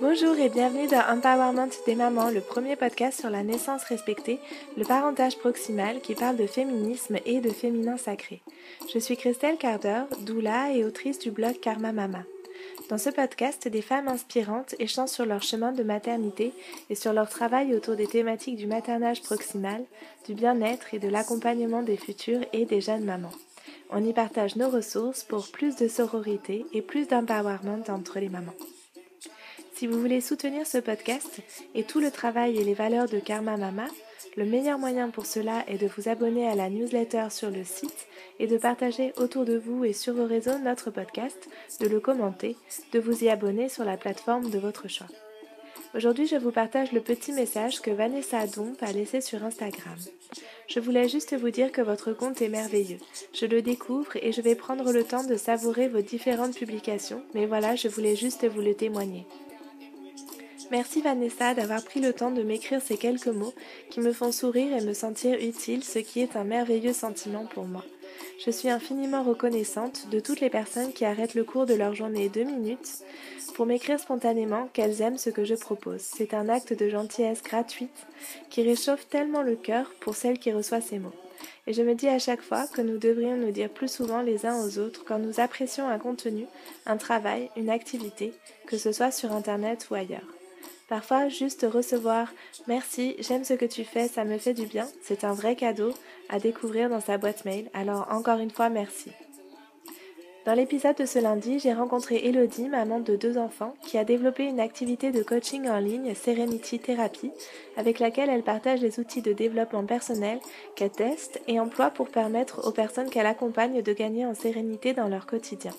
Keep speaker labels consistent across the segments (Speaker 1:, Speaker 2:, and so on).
Speaker 1: Bonjour et bienvenue dans Empowerment des mamans, le premier podcast sur la naissance respectée, le parentage proximal qui parle de féminisme et de féminin sacré. Je suis Christelle Carder, doula et autrice du blog Karma Mama. Dans ce podcast, des femmes inspirantes échangent sur leur chemin de maternité et sur leur travail autour des thématiques du maternage proximal, du bien-être et de l'accompagnement des futures et des jeunes mamans. On y partage nos ressources pour plus de sororité et plus d'empowerment entre les mamans. Si vous voulez soutenir ce podcast et tout le travail et les valeurs de Karma Mama, le meilleur moyen pour cela est de vous abonner à la newsletter sur le site et de partager autour de vous et sur vos réseaux notre podcast, de le commenter, de vous y abonner sur la plateforme de votre choix. Aujourd'hui, je vous partage le petit message que Vanessa Domp a laissé sur Instagram. Je voulais juste vous dire que votre compte est merveilleux. Je le découvre et je vais prendre le temps de savourer vos différentes publications, mais voilà, je voulais juste vous le témoigner. Merci Vanessa d'avoir pris le temps de m'écrire ces quelques mots qui me font sourire et me sentir utile, ce qui est un merveilleux sentiment pour moi. Je suis infiniment reconnaissante de toutes les personnes qui arrêtent le cours de leur journée deux minutes pour m'écrire spontanément qu'elles aiment ce que je propose. C'est un acte de gentillesse gratuite qui réchauffe tellement le cœur pour celle qui reçoit ces mots. Et je me dis à chaque fois que nous devrions nous dire plus souvent les uns aux autres quand nous apprécions un contenu, un travail, une activité, que ce soit sur Internet ou ailleurs. Parfois, juste recevoir Merci, j'aime ce que tu fais, ça me fait du bien, c'est un vrai cadeau à découvrir dans sa boîte mail. Alors, encore une fois, merci. Dans l'épisode de ce lundi, j'ai rencontré Elodie, maman de deux enfants, qui a développé une activité de coaching en ligne, Serenity Therapy, avec laquelle elle partage les outils de développement personnel qu'elle teste et emploie pour permettre aux personnes qu'elle accompagne de gagner en sérénité dans leur quotidien.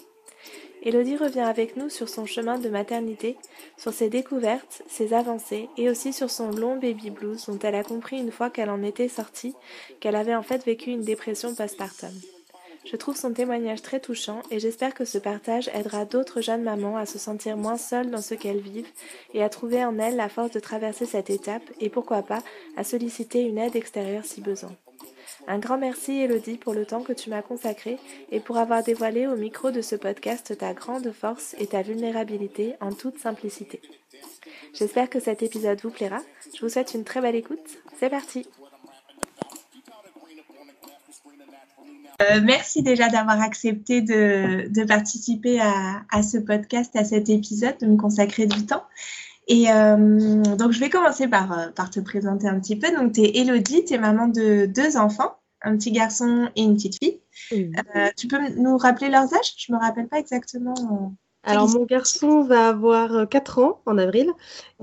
Speaker 1: Elodie revient avec nous sur son chemin de maternité, sur ses découvertes, ses avancées et aussi sur son long baby blues dont elle a compris une fois qu'elle en était sortie qu'elle avait en fait vécu une dépression postpartum. Je trouve son témoignage très touchant et j'espère que ce partage aidera d'autres jeunes mamans à se sentir moins seules dans ce qu'elles vivent et à trouver en elles la force de traverser cette étape et pourquoi pas à solliciter une aide extérieure si besoin. Un grand merci Elodie pour le temps que tu m'as consacré et pour avoir dévoilé au micro de ce podcast ta grande force et ta vulnérabilité en toute simplicité. J'espère que cet épisode vous plaira. Je vous souhaite une très belle écoute. C'est parti euh, merci déjà d'avoir accepté de, participer à, à, ce podcast, à cet épisode, de me consacrer du temps. Et euh, donc, je vais commencer par, euh, par te présenter un petit peu. Donc, tu es Elodie, tu es maman de deux enfants, un petit garçon et une petite fille. Euh, tu peux nous rappeler leurs âges? Je ne me rappelle pas exactement.
Speaker 2: Alors, mon garçon va avoir 4 ans en avril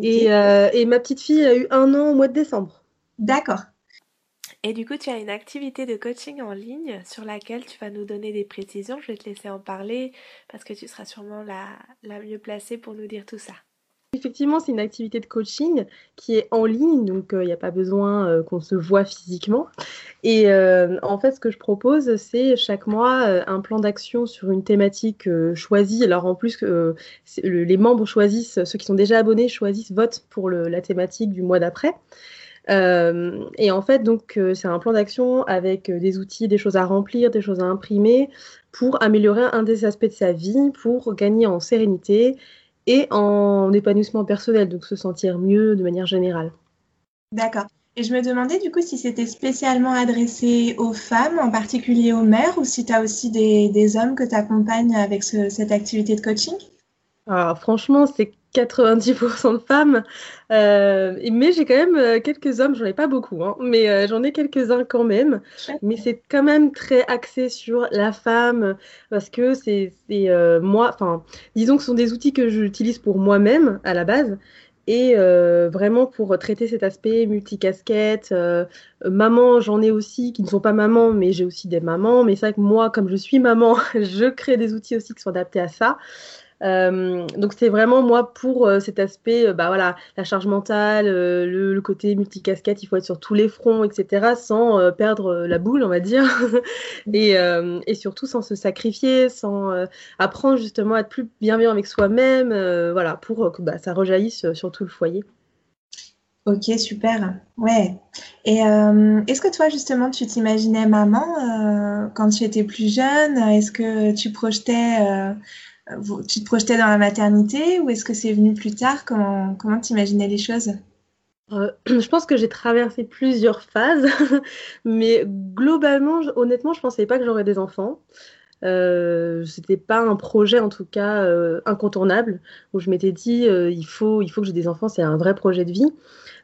Speaker 2: et, et, ma petite fille a eu un an au mois de décembre.
Speaker 1: D'accord. Et du coup, tu as une activité de coaching en ligne sur laquelle tu vas nous donner des précisions. Je vais te laisser en parler parce que tu seras sûrement la, la mieux placée pour nous dire tout ça.
Speaker 2: Effectivement, c'est une activité de coaching qui est en ligne, donc il euh, n'y a pas besoin euh, qu'on se voit physiquement. Et euh, en fait, ce que je propose, c'est chaque mois un plan d'action sur une thématique choisie. Alors en plus, les membres choisissent, ceux qui sont déjà abonnés choisissent, votent pour la thématique du mois d'après. et en fait, donc, c'est un plan d'action avec des outils, des choses à remplir, des choses à imprimer pour améliorer un des aspects de sa vie, pour gagner en sérénité et en épanouissement personnel, donc se sentir mieux de manière générale.
Speaker 1: D'accord. Et je me demandais du coup si c'était spécialement adressé aux femmes, en particulier aux mères, ou si tu as aussi des, hommes que tu accompagnes avec cette activité de coaching?
Speaker 2: Alors franchement, c'est 90% de femmes. Euh, mais j'ai quand même euh, quelques hommes, j'en ai pas beaucoup, hein, mais euh, j'en ai quelques-uns quand même. Mais c'est quand même très axé sur la femme parce que c'est moi, enfin, disons que ce sont des outils que j'utilise pour moi-même à la base et vraiment pour traiter cet aspect multicasquette. maman, j'en ai aussi qui ne sont pas mamans, mais j'ai aussi des mamans. Mais c'est vrai que moi, comme je suis maman, je crée des outils aussi qui sont adaptés à ça. Euh, donc c'est vraiment moi pour euh, cet aspect, euh, bah voilà, la charge mentale, le, côté multicasquette, il faut être sur tous les fronts, etc., sans perdre la boule, on va dire, et, surtout sans se sacrifier, sans apprendre justement à être plus bienveillant avec soi-même, voilà, pour que bah, ça rejaillisse sur tout le foyer.
Speaker 1: Ok, super. Ouais. Et est-ce que toi, justement, tu t'imaginais maman quand tu étais plus jeune? Est-ce que tu projetais
Speaker 3: tu te projetais dans la maternité ou est-ce que c'est venu plus tard? Comment comment t'imaginais les choses?
Speaker 2: Je pense que j'ai traversé plusieurs phases, mais globalement, honnêtement, je pensais pas que j'aurais des enfants. Euh, c'était pas un projet en tout cas euh, incontournable où je m'étais dit euh, il faut il faut que j'ai des enfants c'est un vrai projet de vie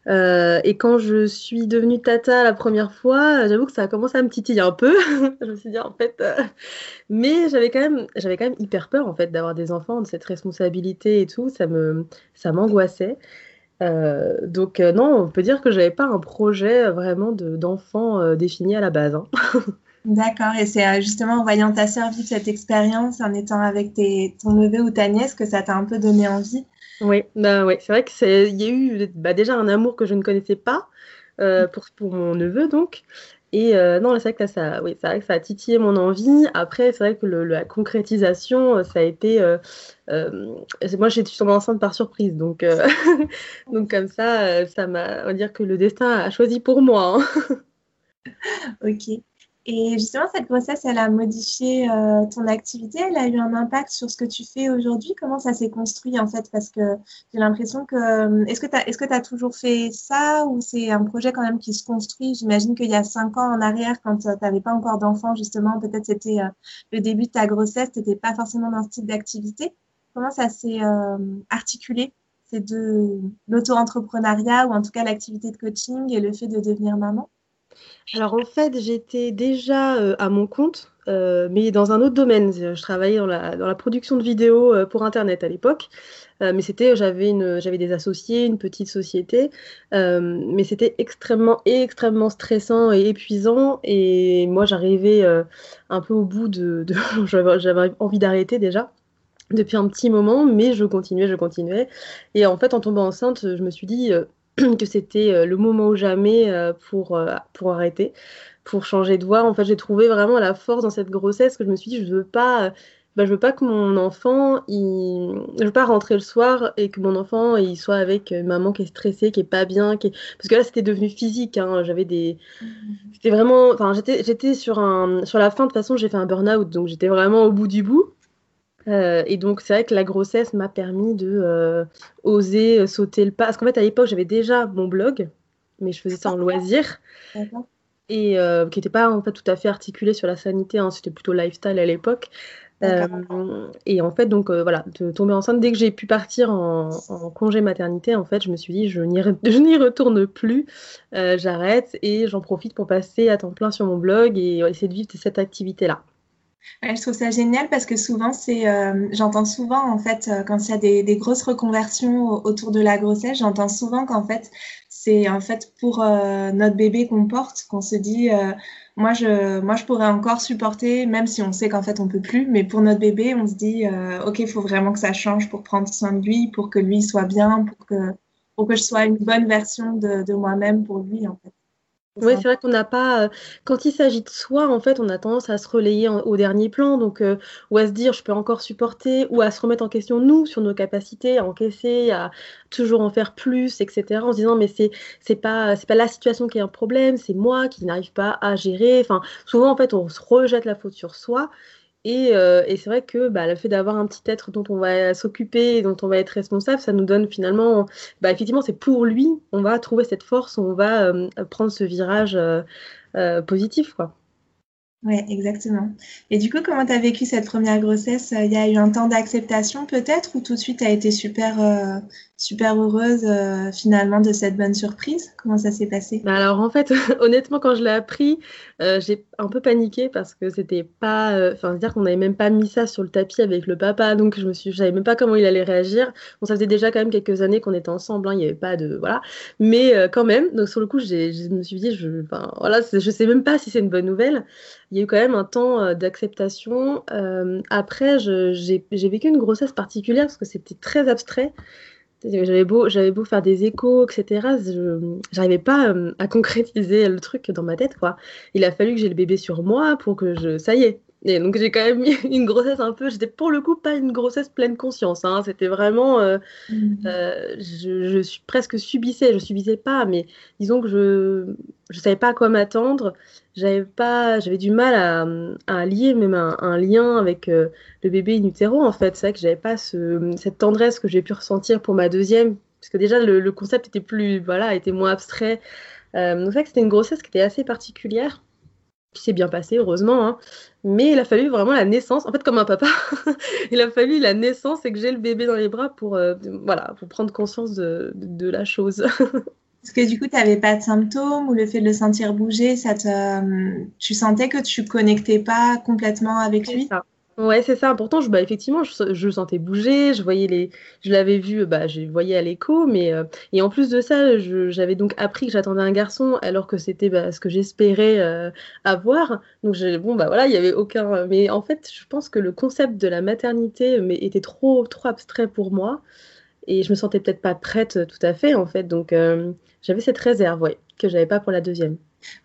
Speaker 2: euh, et quand je suis devenue tata la première fois j'avoue que ça a commencé à me titiller un peu je me suis dit en fait mais j'avais quand même j'avais quand même hyper peur en fait d'avoir des enfants de cette responsabilité et tout ça ça m'angoissait donc non on peut dire que j'avais pas un projet vraiment d'enfant défini à la base hein.
Speaker 3: D'accord, et c'est euh, justement en voyant ta sœur vivre cette expérience, en étant avec tes, ton neveu ou ta nièce, que ça t'a un peu donné envie.
Speaker 2: Oui, bah ouais, c'est vrai qu'il y a eu bah, déjà un amour que je ne connaissais pas euh, pour, pour mon neveu, donc. Et euh, non, c'est vrai que ça, oui, c'est vrai que ça a titillé mon envie. Après, c'est vrai que le, la concrétisation, ça a été. moi, j'ai tombée enceinte par surprise, donc, donc comme ça, ça m'a. On va dire que le destin a choisi pour moi. Hein.
Speaker 3: ok. Et justement, cette grossesse, elle a modifié euh, ton activité, elle a eu un impact sur ce que tu fais aujourd'hui. Comment ça s'est construit en fait? Parce que j'ai l'impression que. Euh, est-ce que tu as, est as, toujours fait ça ou c'est un projet quand même qui se construit? J'imagine qu'il y a cinq ans en arrière, quand euh, tu n'avais pas encore d'enfant, justement, peut-être c'était le début de ta grossesse, tu n'étais pas forcément dans ce type d'activité. Comment ça s'est articulé ces deux, l'auto-entrepreneuriat ou en tout cas l'activité de coaching et le fait de devenir maman?
Speaker 2: Alors en fait, j'étais déjà euh, à mon compte, euh, mais dans un autre domaine. Je travaillais dans la, production de vidéos euh, pour Internet à l'époque. mais c'était, j'avais des associés, une petite société, mais c'était extrêmement, extrêmement stressant et épuisant. Et moi, j'arrivais un peu au bout de, de j'avais envie d'arrêter déjà depuis un petit moment, mais je continuais, je continuais. Et en fait, en tombant enceinte, je me suis dit, que c'était euh, le moment ou jamais euh, pour, euh, pour arrêter, pour changer de voie. En fait, j'ai trouvé vraiment la force dans cette grossesse que je me suis dit, je veux pas, bah, je veux pas que mon enfant, il... je veux pas rentrer le soir et que mon enfant il soit avec une maman qui est stressée, qui est pas bien, qui parce que là c'était devenu physique. Hein. J'avais des, mmh. c'était vraiment, enfin j'étais, j'étais sur un, sur la fin de toute façon j'ai fait un burn-out, donc j'étais vraiment au bout du bout. Euh, et donc, c'est vrai que la grossesse m'a permis de euh, oser sauter le pas. Parce qu'en fait, à l'époque, j'avais déjà mon blog, mais je faisais ça en loisir. Et euh, qui n'était pas en fait tout à fait articulé sur la sanité, hein, c'était plutôt lifestyle à l'époque. et en fait, donc voilà, de tomber enceinte, dès que j'ai pu partir en, congé maternité, en fait, je me suis dit, je n'y retourne plus, j'arrête et j'en profite pour passer à temps plein sur mon blog et essayer de vivre cette activité-là
Speaker 3: je trouve ça génial parce que souvent, c'est, euh, j'entends souvent en fait, euh, quand il y a des, grosses reconversions autour de la grossesse, j'entends souvent qu'en fait, c'est en fait pour euh, notre bébé qu'on porte, qu'on se dit, moi je, moi je pourrais encore supporter, même si on sait qu'en fait on peut plus, mais pour notre bébé, on se dit, ok, il faut vraiment que ça change pour prendre soin de lui, pour que lui soit bien, pour que, pour que je sois une bonne version de, de moi-même pour lui en fait.
Speaker 2: Oui, c'est vrai qu'on n'a pas. Euh, quand il s'agit de soi, en fait, on a tendance à se relayer au dernier plan, donc euh, ou à se dire je peux encore supporter, ou à se remettre en question nous sur nos capacités à encaisser, à toujours en faire plus, etc. En se disant mais c'est c'est pas c'est pas la situation qui est un problème, c'est moi qui n'arrive pas à gérer. Enfin, souvent en fait, on se rejette la faute sur soi euh, et, c'est vrai que bah, le fait d'avoir un petit être dont on va s'occuper, dont on va être responsable, ça nous donne finalement, bah, effectivement, c'est pour lui, on va trouver cette force, on va euh, prendre ce virage euh, positif, quoi.
Speaker 3: Oui, exactement. Et du coup, comment tu as vécu cette première grossesse? Il y a eu un temps d'acceptation peut-être ou tout de suite tu as été super, super heureuse euh, finalement de cette bonne surprise Comment ça s'est passé?
Speaker 2: Bah Alors en fait, honnêtement, quand je l'ai appris, euh, j'ai un peu paniqué parce que c'était pas, euh, enfin, dire qu'on n'avait même pas mis ça sur le tapis avec le papa, donc je me suis, savais même pas comment il allait réagir. Bon, ça faisait déjà quand même quelques années qu'on était ensemble, hein, il n'y avait pas de, voilà, mais quand même. Donc sur le coup, je me suis dit, je, voilà, je sais même pas si c'est une bonne nouvelle. Il y a eu quand même un temps d'acceptation. après, j'ai vécu une grossesse particulière parce que c'était très abstrait. J'avais beau, faire des échos, etc. Je n'arrivais pas euh, à concrétiser le truc dans ma tête, quoi. Il a fallu que j'ai le bébé sur moi pour que je, ça y est, Et donc j'ai quand même eu une grossesse un peu, j'étais pour le coup pas une grossesse pleine conscience, hein. c'était vraiment, euh, mmh. euh, je, suis presque subissais, je subissais pas, mais disons que je je savais pas à quoi m'attendre, j'avais pas, j'avais du mal à, à lier même un, lien avec euh, le bébé in utero en fait, c'est vrai que j'avais pas ce, cette tendresse que j'ai pu ressentir pour ma deuxième, parce que déjà le, concept était plus, voilà, était moins abstrait, donc c'est vrai que c'était une grossesse qui était assez particulière qui s'est bien passé, heureusement. Hein. Mais il a fallu vraiment la naissance, en fait comme un papa, il a fallu la naissance et que j'ai le bébé dans les bras pour, euh, voilà, pour prendre conscience de, de, la chose.
Speaker 3: Parce que du coup, tu n'avais pas de symptômes ou le fait de le sentir bouger, ça te, tu sentais que tu connectais pas complètement avec lui?
Speaker 2: Ouais, c'est ça. Pourtant, je, bah, effectivement, je, sentais bouger, je voyais les, je l'avais vu, bah, je voyais à l'écho, mais euh, et en plus de ça, j'avais donc appris que j'attendais un garçon alors que c'était bah, ce que j'espérais euh, avoir. Donc bon, bah voilà, il y avait aucun. Mais en fait, je pense que le concept de la maternité mais, était trop, trop abstrait pour moi et je me sentais peut-être pas prête tout à fait en fait. Donc euh, j'avais cette réserve, ouais, que j'avais pas pour la deuxième.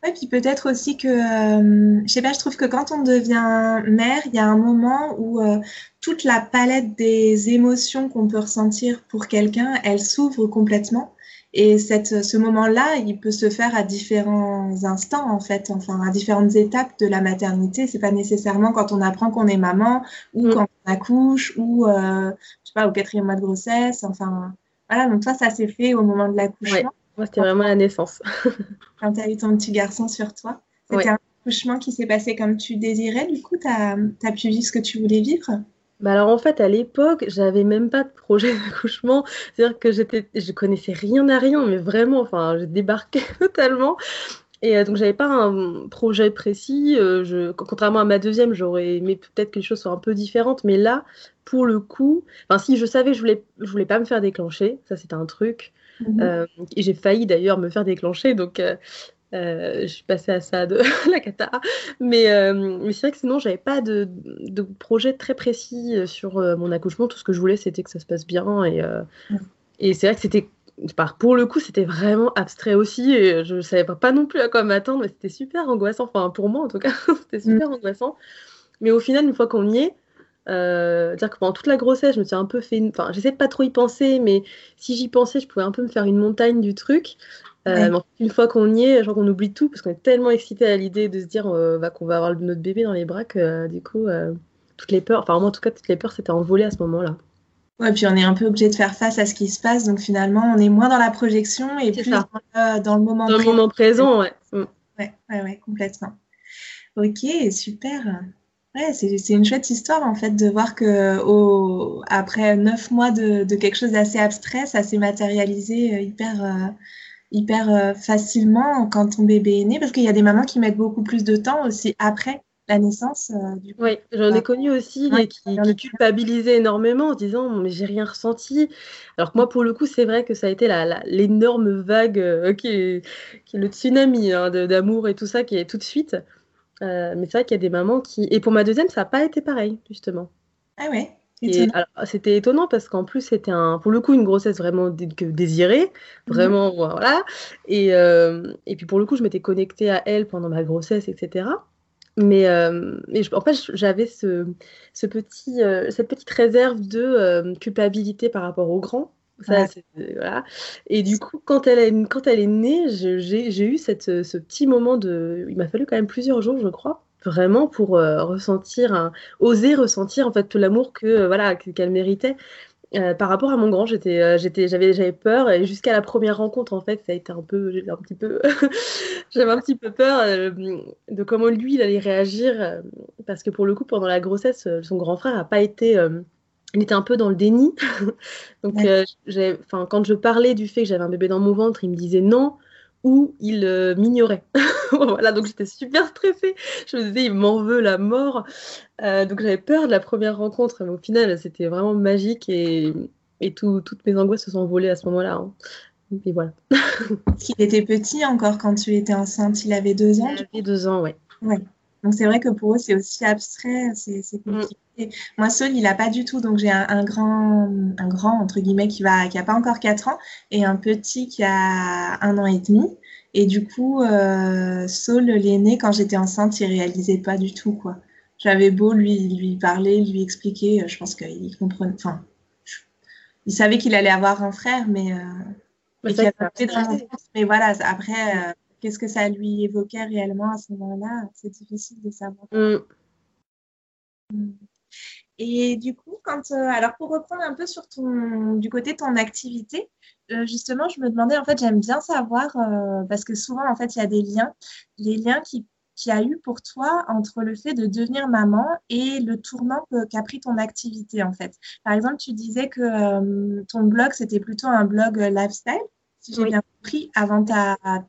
Speaker 3: Oui, puis peut-être aussi que, euh, je sais pas, je trouve que quand on devient mère, il y a un moment où euh, toute la palette des émotions qu'on peut ressentir pour quelqu'un, elle s'ouvre complètement. Et cette, ce moment-là, il peut se faire à différents instants, en fait, enfin, à différentes étapes de la maternité. C'est pas nécessairement quand on apprend qu'on est maman ou mm. quand on accouche ou, euh, je sais pas, au quatrième mois de grossesse. Enfin, voilà. Donc, toi, ça s'est fait au moment de l'accouchement.
Speaker 2: Moi, c'était vraiment la naissance.
Speaker 3: Quand tu as eu ton petit garçon sur toi, c'était un accouchement qui s'est passé comme tu désirais. Du coup, tu as, pu vivre ce que tu voulais vivre?
Speaker 2: Bah alors en fait à l'époque j'avais même pas de projet d'accouchement. C'est-à-dire que j'étais je connaissais rien à rien mais vraiment enfin j'ai débarqué totalement. Et euh, donc j'avais pas un projet précis. Euh, je, contrairement à ma deuxième j'aurais aimé peut-être que les choses soient un peu différentes. Mais là pour le coup enfin si je savais je voulais je voulais pas me faire déclencher. Ça c'était un truc Mhm. Euh, et j'ai failli d'ailleurs me faire déclencher, donc euh, euh, je suis passée à ça de la cata. Mais, mais c'est vrai que sinon, j'avais pas de, de, projet très précis sur mon accouchement. Tout ce que je voulais, c'était que ça se passe bien. Et, et c'est vrai que c'était pour le coup, c'était vraiment abstrait aussi. Et je savais pas, non plus à quoi m'attendre, mais c'était super angoissant. Enfin, pour moi, en tout cas, c'était super mm. angoissant. Mais au final, une fois qu'on y est, euh, dire que pendant toute la grossesse, je me suis un peu fait. Enfin, j'essaie de pas trop y penser, mais si j'y pensais, je pouvais un peu me faire une montagne du truc. Euh, une fois qu'on y est, genre qu'on oublie tout, parce qu'on est tellement excité à l'idée de se dire euh, bah, qu'on va avoir notre bébé dans les bras que du coup, toutes les peurs, enfin, moi en tout cas, toutes les peurs s'étaient envolées à ce moment-là.
Speaker 3: Ouais, puis on est un peu obligé de faire face à ce qui se passe, donc finalement, on est moins dans la projection et plus dans, dans, le moment
Speaker 2: présent. Dans le moment présent, ouais. Mm.
Speaker 3: Ouais, ouais, ouais, complètement. Ok, super. Ouais, c'est une chouette histoire en fait de voir que au, après neuf mois de, de quelque chose d'assez abstrait, ça s'est matérialisé euh, hyper, euh, hyper euh, facilement quand ton bébé est né, parce qu'il y a des mamans qui mettent beaucoup plus de temps aussi après la naissance.
Speaker 2: du coup. Oui, j'en ai connu aussi qui, qui culpabilisaient énormément en disant mais j'ai rien ressenti. Alors que moi pour le coup c'est vrai que ça a été l'énorme la, vague qui, est, qui, est, le tsunami hein, d'amour et tout ça qui est tout de suite. Euh, mais c'est vrai qu'il y a des mamans qui. Et pour ma deuxième, ça n'a pas été pareil, justement.
Speaker 3: Ah ouais
Speaker 2: c'était étonnant parce qu'en plus c'était un pour le coup une grossesse vraiment désirée mhm. vraiment voilà et, euh, et puis pour le coup je m'étais connectée à elle pendant ma grossesse etc mais, euh, en fait j'avais ce, ce petit cette petite réserve de culpabilité par rapport au grand voilà. Et du coup, quand elle, est, quand elle est née, j'ai eu cette, ce petit moment de. Il m'a fallu quand même plusieurs jours, je crois, vraiment pour euh, ressentir, oser ressentir en fait tout l'amour que euh, voilà qu'elle méritait. Euh, par rapport à mon grand, j'étais, j'étais, j'avais, j'avais peur et jusqu'à la première rencontre en fait, ça a été un peu, j'avais un petit peu, j'avais un petit peu peur de comment lui il allait réagir parce que pour le coup pendant la grossesse, son grand frère n'a pas été il était un peu dans le déni. Donc, euh, quand je parlais du fait que j'avais un bébé dans mon ventre, il me disait non ou il euh, m'ignorait. voilà, donc j'étais super stressée. Je me disais, il m'en veut la mort. Euh, donc j'avais peur de la première rencontre, mais au final, c'était vraiment magique et, et toutes mes angoisses se sont volées à ce moment-là. Hein. Et voilà.
Speaker 3: il était petit encore quand tu étais enceinte, il avait deux ans.
Speaker 2: Il avait deux ans, ouais.
Speaker 3: ouais. Donc c'est vrai que pour eux, c'est aussi abstrait, c'est mm. compliqué. Moi, seul, il n'a pas du tout. Donc j'ai un, grand, un grand, entre guillemets, qui va, qui a pas encore 4 ans et un petit qui a un an et demi. Et du coup, euh, Saul, l'aîné, quand j'étais enceinte, il réalisait pas du tout, quoi. j'avais beau lui, lui parler, lui expliquer, je pense qu'il comprenait. Enfin, il savait qu'il allait avoir un frère, mais. mais, mais voilà, après, qu'est-ce que ça lui évoquait réellement à ce moment-là? C'est difficile de savoir. Mm. Mm. Et du coup, quand, euh, alors pour reprendre un peu sur ton, du côté de ton activité, euh, justement, je me demandais, en fait, j'aime bien savoir, euh, parce que souvent, en fait, il y a des liens, les liens qui qu'il y a eu pour toi entre le fait de devenir maman et le tournant qu'a pris ton activité, en fait. Par exemple, tu disais que ton blog, c'était plutôt un blog lifestyle, si j'ai bien compris, avant,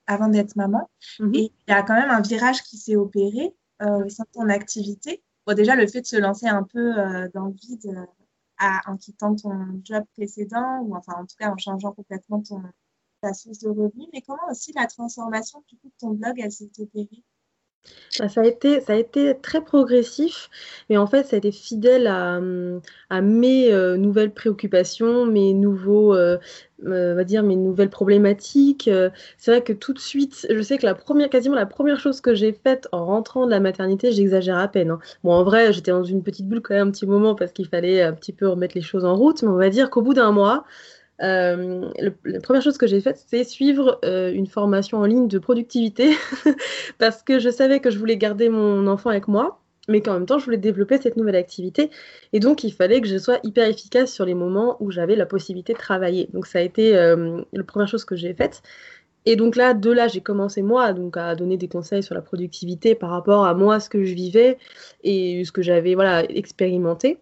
Speaker 3: avant d'être maman. Et il y a quand même un virage qui s'est opéré au sein de ton activité. Déjà, le fait de se lancer un peu euh, dans le vide euh, en quittant ton job précédent, ou enfin, en tout cas, en changeant complètement ton, ta source de revenus, mais comment aussi la transformation du coup, de ton blog, elle s'est opérée?
Speaker 2: Bah, ça a, été, très progressif, mais en fait, ça a été fidèle à, à mes euh, nouvelles préoccupations, mes nouveaux, euh, euh, va dire, mes nouvelles problématiques. c'est vrai que tout de suite, je sais que la première, quasiment la première chose que j'ai faite en rentrant de la maternité, j'exagère à peine. Hein. Bon, en vrai, j'étais dans une petite bulle quand même un petit moment parce qu'il fallait un petit peu remettre les choses en route, mais on va dire qu'au bout d'un mois, euh, la première chose que j'ai faite, c'est suivre euh, une formation en ligne de productivité parce que je savais que je voulais garder mon enfant avec moi, mais qu'en même temps, je voulais développer cette nouvelle activité. Et donc, il fallait que je sois hyper efficace sur les moments où j'avais la possibilité de travailler. Donc, ça a été euh, la première chose que j'ai faite. Et donc là, de là, j'ai commencé moi donc à donner des conseils sur la productivité par rapport à moi, ce que je vivais et ce que j'avais voilà expérimenté.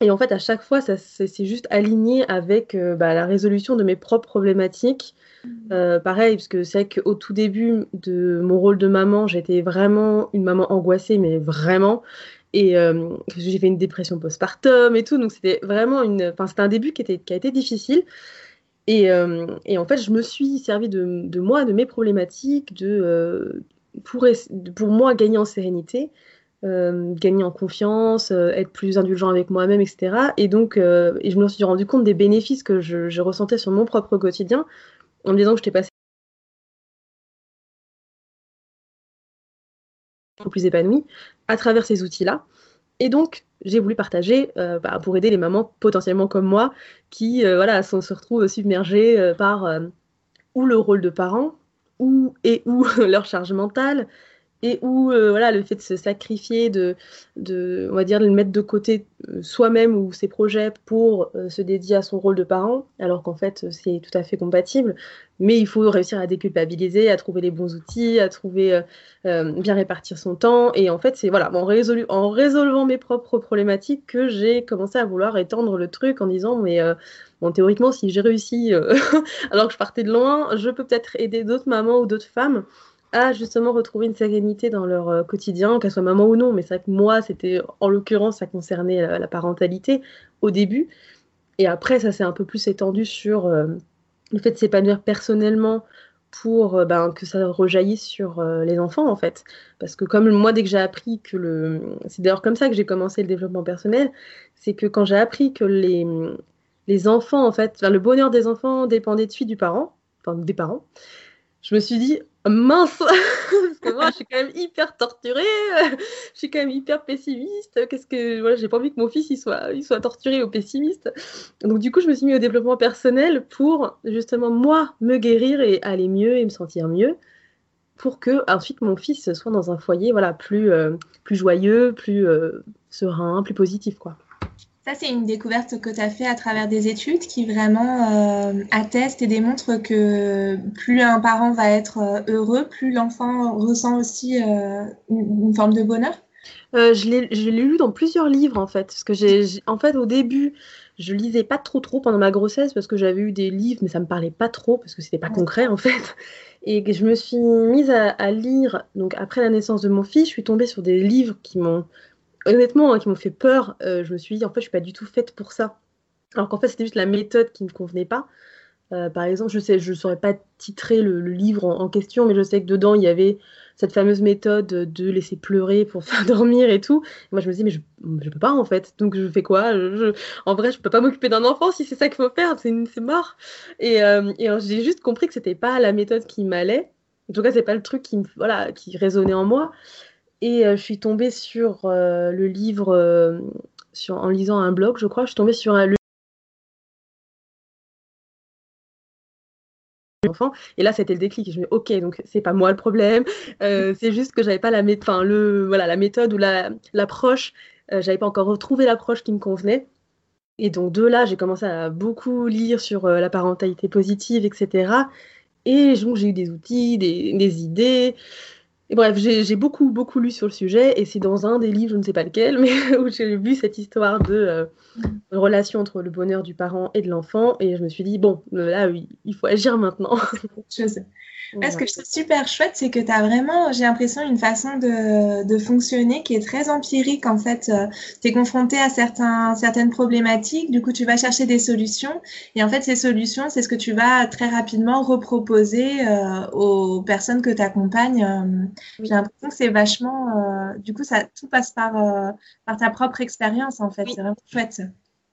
Speaker 2: Et en fait, à chaque fois, ça c'est juste aligné avec euh, bah, la résolution de mes propres problématiques. Mmh. Euh, pareil, parce que c'est vrai qu'au tout début de mon rôle de maman, j'étais vraiment une maman angoissée, mais vraiment. Et euh, j'ai fait une dépression postpartum et tout, donc c'était vraiment une. Enfin, c'était un début qui, était, qui a été difficile. Et, et, en fait, je me suis servi de, de moi, de mes problématiques, de, pour, pour moi gagner en sérénité. Euh, gagner en confiance, euh, être plus indulgent avec moi-même, etc. Et donc, euh, je me suis rendu compte des bénéfices que je, ressentais sur mon propre quotidien en me disant que je t'ai passé plus épanoui à travers ces outils-là. Et donc, j'ai voulu partager bah, pour aider les mamans potentiellement comme moi qui voilà, se retrouvent submergées par ou le rôle de parent ou, et ou leur charge mentale, et où euh, voilà le fait de se sacrifier de, de on va dire de mettre de côté euh, soi-même ou ses projets pour euh, se dédier à son rôle de parent alors qu'en fait c'est tout à fait compatible. Mais il faut réussir à déculpabiliser à trouver les bons outils à trouver bien répartir son temps. Et en fait c'est voilà en, en résolvant mes propres problématiques que j'ai commencé à vouloir étendre le truc en disant mais théoriquement, si j'ai réussi alors que je partais de loin, je peux peut-être aider d'autres mamans ou d'autres femmes à justement retrouver une sérénité dans leur euh, quotidien, qu'elle soit maman ou non. Mais c'est vrai que moi, c'était en l'occurrence, ça concernait la, parentalité au début. Et après, ça s'est un peu plus étendu sur euh, le fait de s'épanouir personnellement pour euh, ben, que ça rejaillisse sur les enfants en fait. Parce que comme moi, dès que j'ai appris que le... C'est d'ailleurs comme ça que j'ai commencé le développement personnel, c'est que quand j'ai appris que les, les enfants, en fait, le bonheur des enfants dépendait de suite du parent, enfin des parents, je me suis dit, mince Parce que moi, je suis quand même hyper torturée, je suis quand même hyper pessimiste. Qu'est-ce que. Voilà, j'ai pas envie que mon fils il soit, il soit torturé ou pessimiste. Donc, du coup, je me suis mis au développement personnel pour justement, moi, me guérir et aller mieux et me sentir mieux. Pour que ensuite mon fils soit dans un foyer voilà, plus, euh, plus joyeux, plus euh, serein, plus positif. quoi.
Speaker 3: Ça, c'est une découverte que tu as fait à travers des études qui vraiment euh, attestent et démontrent que plus un parent va être euh, heureux, plus l'enfant ressent aussi euh, une, forme de bonheur?
Speaker 2: Je l'ai lu dans plusieurs livres en fait. Parce que j'ai, en fait, au début, je lisais pas trop trop pendant ma grossesse parce que j'avais eu des livres, mais ça me parlait pas trop parce que c'était pas concret en fait. Et je me suis mise à, à, lire, donc après la naissance de mon fils, je suis tombée sur des livres qui m'ont honnêtement, hein, qui m'ont fait peur, euh, je me suis dit, en fait, je suis pas du tout faite pour ça. Alors qu'en fait, c'était juste la méthode qui ne me convenait pas. Euh, par exemple, je sais, je saurais pas titrer le, livre en, question, mais je sais que dedans il y avait cette fameuse méthode de laisser pleurer pour faire dormir et tout. moi, je me dis mais je, je peux pas en fait. Donc je fais quoi? En vrai, je peux pas m'occuper d'un enfant si c'est ça qu'il faut faire. C'est mort. Et, euh, et j'ai juste compris que c'était pas la méthode qui m'allait. En tout cas, c'est pas le truc qui voilà qui résonnait en moi. Et je suis tombée sur le livre, sur, en lisant un blog, je crois, je suis tombée sur un, le enfant. Et là, c'était le déclic. je me dis, ok, donc c'est pas moi le problème. c'est juste que j'avais pas la, enfin, le, voilà, la méthode ou l'approche. La, j'avais pas encore retrouvé l'approche qui me convenait. Et donc de là, j'ai commencé à beaucoup lire sur la parentalité positive, etc. Et donc j'ai eu des outils, des, des idées. Et bref, j'ai beaucoup, beaucoup lu sur le sujet, et c'est dans un des livres, je ne sais pas lequel, mais où j'ai vu cette histoire de euh, mm. relation entre le bonheur du parent et de l'enfant, et je me suis dit, bon, là, oui, il faut agir maintenant.
Speaker 3: Ce que je trouve super chouette, c'est que tu as vraiment, j'ai l'impression, une façon de, de, fonctionner qui est très empirique. En fait, euh, tu es confronté à certains, certaines problématiques, du coup, tu vas chercher des solutions. Et en fait, ces solutions, c'est ce que tu vas très rapidement reproposer euh, aux personnes que tu accompagnes. Euh, j'ai l'impression que c'est vachement, du coup, ça, tout passe par, par ta propre expérience, en fait. C'est vraiment chouette.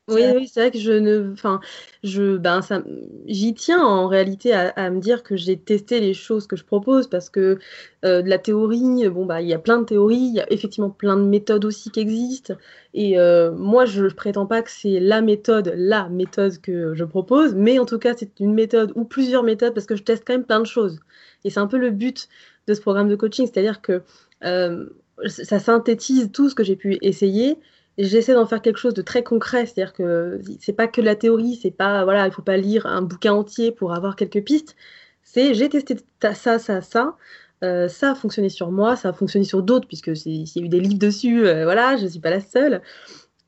Speaker 2: Oui, oui, c'est vrai que je ne, enfin, je, ben, ça, j'y tiens en réalité à, me dire que j'ai testé les choses que je propose parce que euh, de la théorie, bon bah, il y a plein de théories, il y a effectivement plein de méthodes aussi qui existent. Et euh, moi, je, ne prétends pas que c'est la méthode, la méthode que je propose, mais en tout cas, c'est une méthode ou plusieurs méthodes parce que je teste quand même plein de choses. Et c'est un peu le but de ce programme de coaching, c'est-à-dire que euh, ça synthétise tout ce que j'ai pu essayer j'essaie d'en faire quelque chose de très concret, c'est-à-dire que c'est pas que la théorie, c'est pas voilà, il faut pas lire un bouquin entier pour avoir quelques pistes. C'est j'ai testé ça, ça, ça. Euh, ça a fonctionné sur moi, ça a fonctionné sur d'autres, puisque s'il y a eu des livres dessus, euh, voilà, je ne suis pas la seule.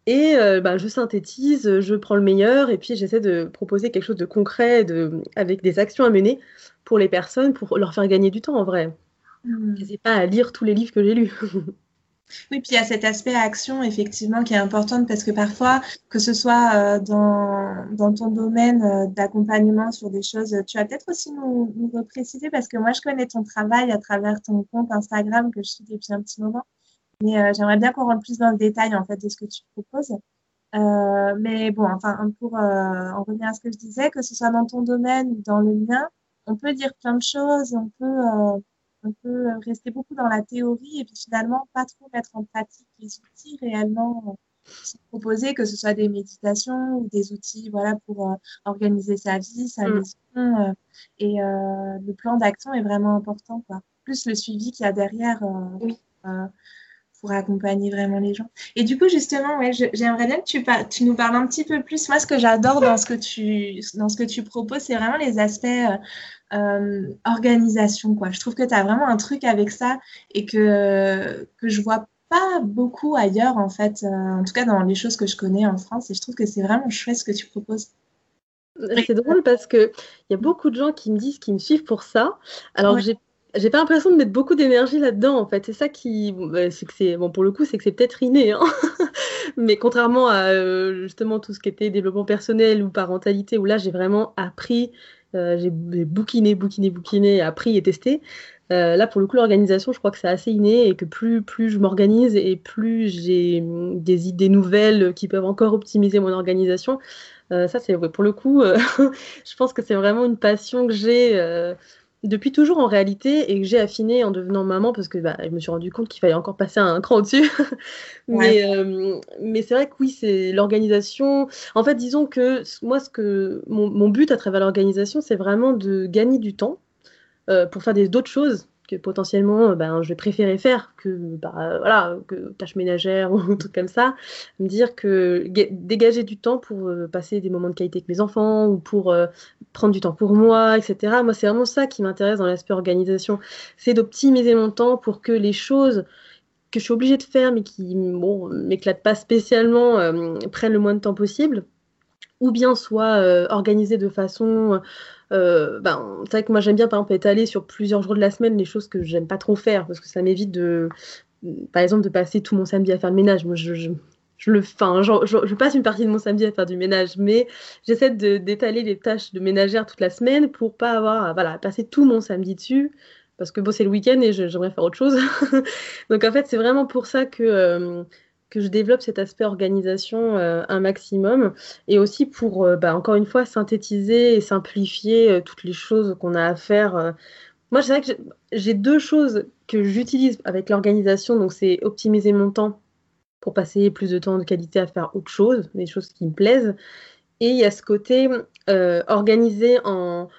Speaker 2: Et euh, bah, je synthétise, je prends le meilleur, et puis j'essaie de proposer quelque chose de concret, de, avec des actions à mener pour les personnes, pour leur faire gagner du temps en vrai. Mmh. N'hésitez pas à lire tous les livres que j'ai lus.
Speaker 3: Oui, puis il y a cet aspect action, effectivement, qui est important parce que parfois, que ce soit euh, dans, dans ton domaine euh, d'accompagnement sur des choses, tu vas peut-être aussi nous, nous repréciser parce que moi, je connais ton travail à travers ton compte Instagram que je suis depuis un petit moment. Mais euh, j'aimerais bien qu'on rentre plus dans le détail, en fait, de ce que tu proposes. mais bon, enfin, pour en revenir à ce que je disais, que ce soit dans ton domaine ou dans le mien, on peut dire plein de choses, on peut on peut euh, rester beaucoup dans la théorie et puis finalement pas trop mettre en pratique les outils réellement euh, proposer, que ce soit des méditations ou des outils voilà, pour euh, organiser sa vie, sa mm. mission. et le plan d'action est vraiment important. Quoi. Plus le suivi qu'il y a derrière pour accompagner vraiment les gens. Et du coup, justement, ouais, j'aimerais bien que tu, tu, nous parles un petit peu plus. Moi, ce que j'adore dans, ce que tu, dans ce que tu proposes, c'est vraiment les aspects euh, organisation. Quoi. Je trouve que tu as vraiment un truc avec ça et que, que je vois pas beaucoup ailleurs, en fait, euh, en tout cas dans les choses que je connais en France. Et je trouve que c'est vraiment chouette ce que tu proposes.
Speaker 2: C'est drôle parce qu'il y a beaucoup de gens qui me disent qu'ils me suivent pour ça. Alors j'ai j'ai pas l'impression de mettre beaucoup d'énergie là-dedans en fait. C'est ça qui, bah, c'est que c'est bon pour le coup, c'est que c'est peut-être inné. Hein Mais contrairement à euh, justement tout ce qui était développement personnel ou parentalité, où là j'ai vraiment appris j'ai bouquiné, bouquiné, bouquiné, appris et testé. Euh, là, pour le coup, l'organisation, je crois que c'est assez inné et que plus, plus je m'organise et plus j'ai hum, des idées nouvelles qui peuvent encore optimiser mon organisation. Euh, ça, c'est pour le coup, je pense que c'est vraiment une passion que j'ai depuis toujours en réalité et que j'ai affiné en devenant maman parce que bah, je me suis rendu compte qu'il fallait encore passer un cran au-dessus. mais euh, mais c'est vrai que oui, c'est l'organisation. En fait, disons que moi, ce que mon, but à travers l'organisation, c'est vraiment de gagner du temps euh, pour faire d'autres choses que potentiellement euh, ben, je vais préférer faire que bah, voilà que tâches ménagères ou tout comme ça. Me dire que dégager du temps pour euh, passer des moments de qualité avec mes enfants ou pour euh, prendre du temps pour moi etc moi c'est vraiment ça qui m'intéresse dans l'aspect organisation. C'est d'optimiser mon temps pour que les choses que je suis obligée de faire mais qui bon m'éclatent pas spécialement prennent le moins de temps possible. Ou bien soit organisées de façon euh, ben, c'est vrai que moi j'aime bien par exemple étaler sur plusieurs jours de la semaine les choses que j'aime pas trop faire parce que ça m'évite de, par exemple, de passer tout mon samedi à faire le ménage. Moi, je, le, enfin, je, passe une partie de mon samedi à faire du ménage, mais j'essaie d'étaler les tâches de ménagère toute la semaine pour pas avoir, voilà, passer tout mon samedi dessus. Parce que bon, c'est le week-end et j'aimerais faire autre chose. Donc en fait, c'est vraiment pour ça que euh, que je développe cet aspect organisation euh, un maximum et aussi pour, euh, bah, encore une fois, synthétiser et simplifier euh, toutes les choses qu'on a à faire. moi, c'est vrai que j'ai deux choses que j'utilise avec l'organisation. Donc, c'est optimiser mon temps pour passer plus de temps de qualité à faire autre chose, des choses qui me plaisent. Et il y a ce côté organisé en,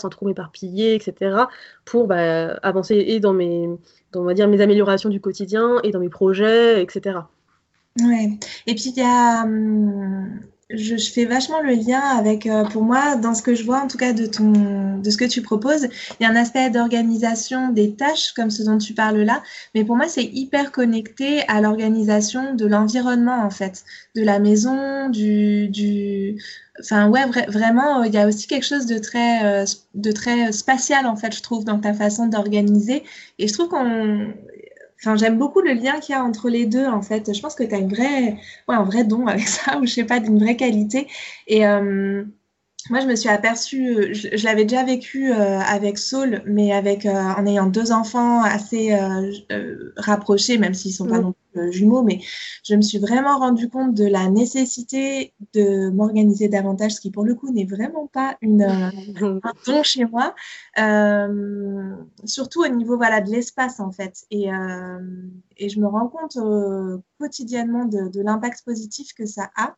Speaker 2: sans trop m'éparpiller, etc., pour bah, avancer et dans mes, dans, on va mes améliorations du quotidien et dans mes projets, etc.
Speaker 3: Ouais. Et puis il y a, hum, je, fais vachement le lien avec, euh, pour moi, dans ce que je vois en tout cas de ton, de ce que tu proposes, il y a un aspect d'organisation des tâches comme ce dont tu parles là, mais pour moi c'est hyper connecté à l'organisation de l'environnement en fait, de la maison, du, du, enfin ouais, vraiment, il y a aussi quelque chose de très, euh, de très spatial en fait, je trouve, dans ta façon d'organiser, et je trouve qu'on Enfin, j'aime beaucoup le lien qu'il y a entre les deux, en fait. Je pense que tu as une ouais, un vrai don avec ça, ou je sais pas, d'une vraie qualité. Et, euh, moi, je me suis aperçue, euh, je, l'avais déjà vécu euh, avec Saul, mais avec euh, en ayant deux enfants assez rapprochés, même s'ils sont pas mm. non plus jumeaux, mais je me suis vraiment rendu compte de la nécessité de m'organiser davantage, ce qui pour le coup n'est vraiment pas une, un don chez moi, surtout au niveau voilà de l'espace en fait. Et, et je me rends compte quotidiennement de, de l'impact positif que ça a.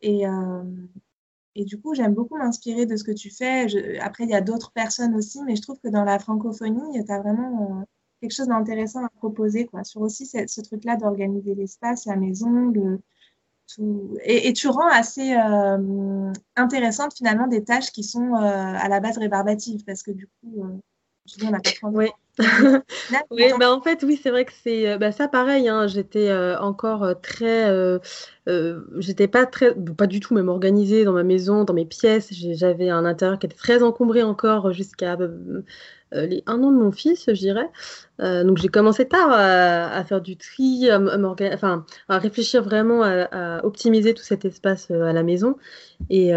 Speaker 3: Et, et du coup, j'aime beaucoup m'inspirer de ce que tu fais. après, il y a d'autres personnes aussi, mais je trouve que dans la francophonie, tu as vraiment euh, quelque chose d'intéressant à proposer, quoi, sur aussi ce, truc-là d'organiser l'espace, la maison, le, tout. Et, tu rends assez euh, intéressantes finalement des tâches qui sont euh, à la base rébarbatives, parce que du coup,
Speaker 2: tu dis, on a pas oui. Oui, bah en fait, oui, c'est vrai que c'est bah, ça pareil. Hein, j'étais encore très euh, j'étais pas très, pas du tout même organisée dans ma maison, dans mes pièces. J'avais un intérieur qui était très encombré encore jusqu'à euh, les un an de mon fils, je dirais. Euh, donc j'ai commencé tard à, faire du tri, à, à réfléchir vraiment à, optimiser tout cet espace à la maison. Et,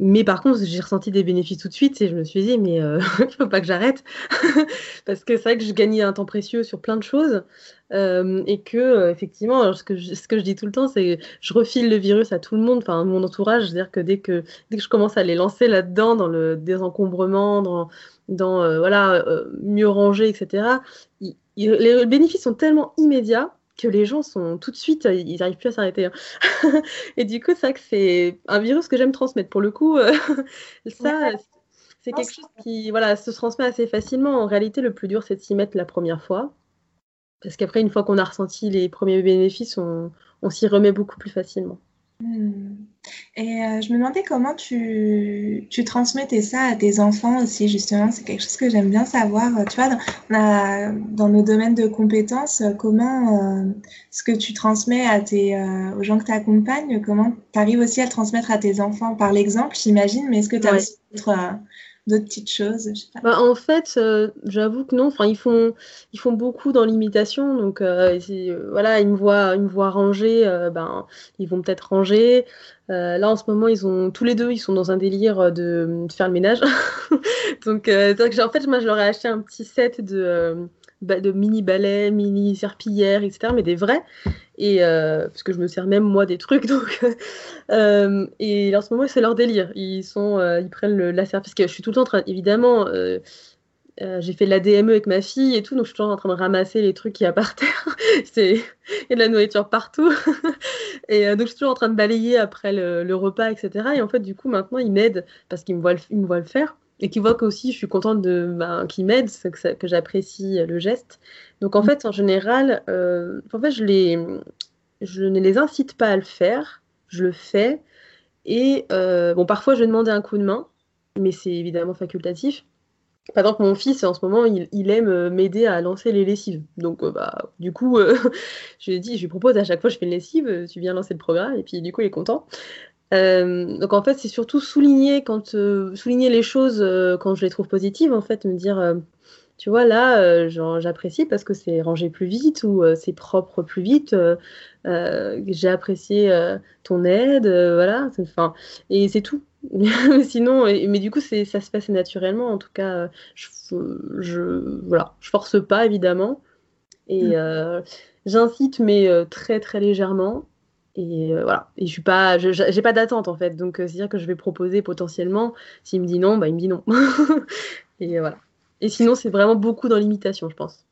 Speaker 2: mais par contre, j'ai ressenti des bénéfices tout de suite et je me suis dit, mais il ne faut pas que j'arrête. Parce que c'est vrai que je gagnais un temps précieux sur plein de choses. Euh, et que euh, effectivement, ce que, je, ce que je dis tout le temps, c'est je refile le virus à tout le monde, enfin mon entourage, c'est-à-dire que dès que dès que je commence à les lancer là-dedans, dans le désencombrement, dans dans euh, voilà mieux ranger, etc. les bénéfices sont tellement immédiats que les gens sont tout de suite, ils n'arrivent plus à s'arrêter. Hein. et du coup, que c'est un virus que j'aime transmettre. Pour le coup, ça, c'est quelque chose qui voilà, se transmet assez facilement. En réalité, le plus dur, c'est de s'y mettre la première fois. Parce qu'après, une fois qu'on a ressenti les premiers bénéfices, on, s'y remet beaucoup plus facilement.
Speaker 3: Hmm. Et euh, je me demandais comment tu, tu, transmettais ça à tes enfants aussi, justement. C'est quelque chose que j'aime bien savoir. Tu vois, dans, dans nos domaines de compétences, comment euh, ce que tu transmets à tes, euh, aux gens que tu accompagnes, comment tu arrives aussi à le transmettre à tes enfants par l'exemple, j'imagine, mais est-ce que tu as aussi d'autres d'autres petites choses
Speaker 2: bah, En fait, euh, j'avoue que non. Enfin, ils font, ils font beaucoup dans l'imitation. Donc, euh, euh, voilà, ils me voient, ils me voient ranger. ben, ils vont peut-être ranger. là, en ce moment, ils ont tous les deux, ils sont dans un délire de, faire le ménage. donc, en fait, moi, je leur ai acheté un petit set de de mini balais, mini serpillères, etc. Mais des vrais. Et euh, je me sers même moi des trucs. Donc, euh, et en ce moment, c'est leur délire. Ils euh, prennent le, la parce que je suis tout le temps en train, évidemment. j'ai fait de la DME avec ma fille et tout, donc je suis toujours en train de ramasser les trucs qui y a par terre. Il y a de la nourriture partout. et donc je suis toujours en train de balayer après le, repas, etc. Et en fait, du coup, maintenant, ils m'aident parce qu'ils me voient me voient le faire et qui voit qu'aussi je suis contente de ben, qui m'aide, que, que j'apprécie le geste. Donc en mm. fait, en général, euh, en fait, je, les, je ne les incite pas à le faire, je le fais. Et euh, bon, parfois, je vais demander un coup de main, mais c'est évidemment facultatif. Par exemple, mon fils, en ce moment, il, il aime m'aider à lancer les lessives. Donc, euh, bah, du coup, je lui dis, je lui propose à chaque fois je fais une lessive, tu viens lancer le programme, et puis du coup, il est content. Euh, donc en fait, c'est surtout souligner quand euh, souligner les choses euh, quand je les trouve positives. En fait, me dire, tu vois là, j'apprécie parce que c'est rangé plus vite ou c'est propre plus vite. J'ai apprécié ton aide, voilà. Enfin, et c'est tout. Sinon, mais du coup, c'est ça se passe naturellement. En tout cas, je, je voilà, je force pas évidemment et mmh. j'incite mais très très légèrement et voilà. Et je suis pas, j'ai pas d'attente en fait. Donc c'est-à-dire que je vais proposer potentiellement. S'il me dit non, bah il me dit non. et voilà. Et sinon, c'est vraiment beaucoup dans l'imitation, je pense.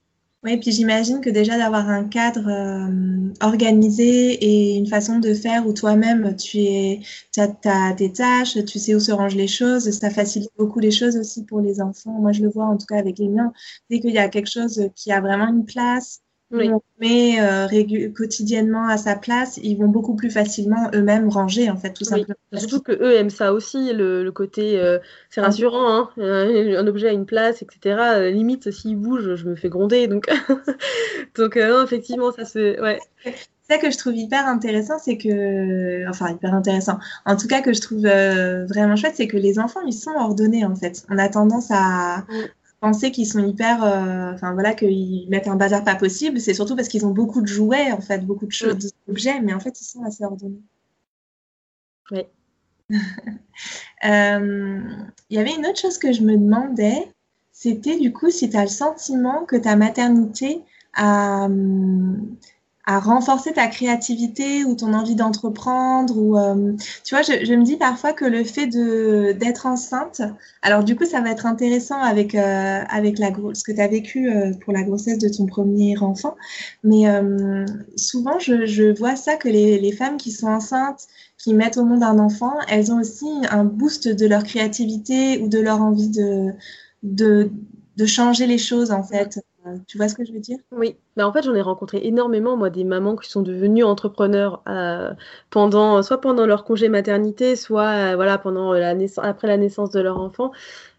Speaker 3: Oui, puis j'imagine que déjà d'avoir un cadre euh, organisé et une façon de faire où toi-même tu es, as, tes tâches, tu sais où se rangent les choses, ça facilite beaucoup les choses aussi pour les enfants. Moi, je le vois en tout cas avec les miens. Dès qu'il y a quelque chose qui a vraiment une place, oui. on met euh, quotidiennement à sa place, ils vont beaucoup plus facilement eux-mêmes ranger, en fait, tout simplement.
Speaker 2: Surtout que eux aiment ça aussi, le, côté, euh, c'est ah rassurant, hein, euh, un objet à une place, etc. limite, s'il bouge, je me fais gronder, donc, donc effectivement, ça se, ouais.
Speaker 3: Ça que je trouve hyper intéressant, c'est que, enfin hyper intéressant, en tout cas que je trouve vraiment chouette, c'est que les enfants, ils sont ordonnés en fait. On a tendance à, penser qu'ils sont hyper, euh, enfin voilà, qu'ils mettent un bazar pas possible, c'est surtout parce qu'ils ont beaucoup de jouets, en fait, beaucoup de choses, d'objets, mais en fait, ils sont assez ordonnés.
Speaker 2: Oui.
Speaker 3: Euh, il y avait une autre chose que je me demandais, c'était du coup si tu as le sentiment que ta maternité a, à renforcer ta créativité ou ton envie d'entreprendre ou euh, tu vois je, me dis parfois que le fait de d'être enceinte alors du coup ça va être intéressant avec euh, avec la ce que tu as vécu euh, pour la grossesse de ton premier enfant. Mais souvent je, je, vois ça que les, les, femmes qui sont enceintes qui mettent au monde un enfant elles ont aussi un boost de leur créativité ou de leur envie de de, de changer les choses en fait tu vois ce que je veux dire?
Speaker 2: Oui, bah, en fait j'en ai rencontré énormément moi des mamans qui sont devenues entrepreneurs euh, pendant soit pendant leur congé maternité, soit euh, voilà pendant la naissance après la naissance de leur enfant.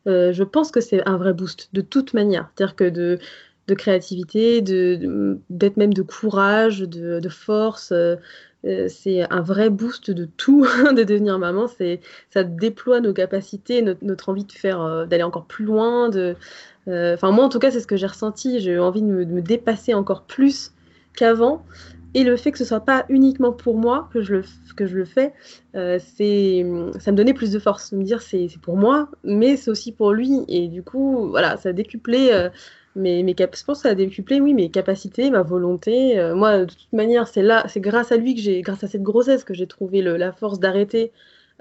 Speaker 2: Euh, je pense que c'est un vrai boost de toute manière, c'est-à-dire que de, de créativité, de, d'être même de courage, de, de force. C'est un vrai boost de tout de devenir maman. C'est ça déploie nos capacités, notre, envie de faire, d'aller encore plus loin, euh, enfin, moi, en tout cas, c'est ce que j'ai ressenti. J'ai eu envie de me, dépasser encore plus qu'avant. Et le fait que ce soit pas uniquement pour moi que je le, que je le fais, euh, c'est, ça me donnait plus de force. De me dire, c'est, pour moi, mais c'est aussi pour lui. Et du coup, voilà, ça a euh, mes, je pense que ça a décuplé, oui, mes capacités, ma volonté. moi, de toute manière, c'est là, c'est grâce à lui que j'ai, grâce à cette grossesse, que j'ai trouvé la force d'arrêter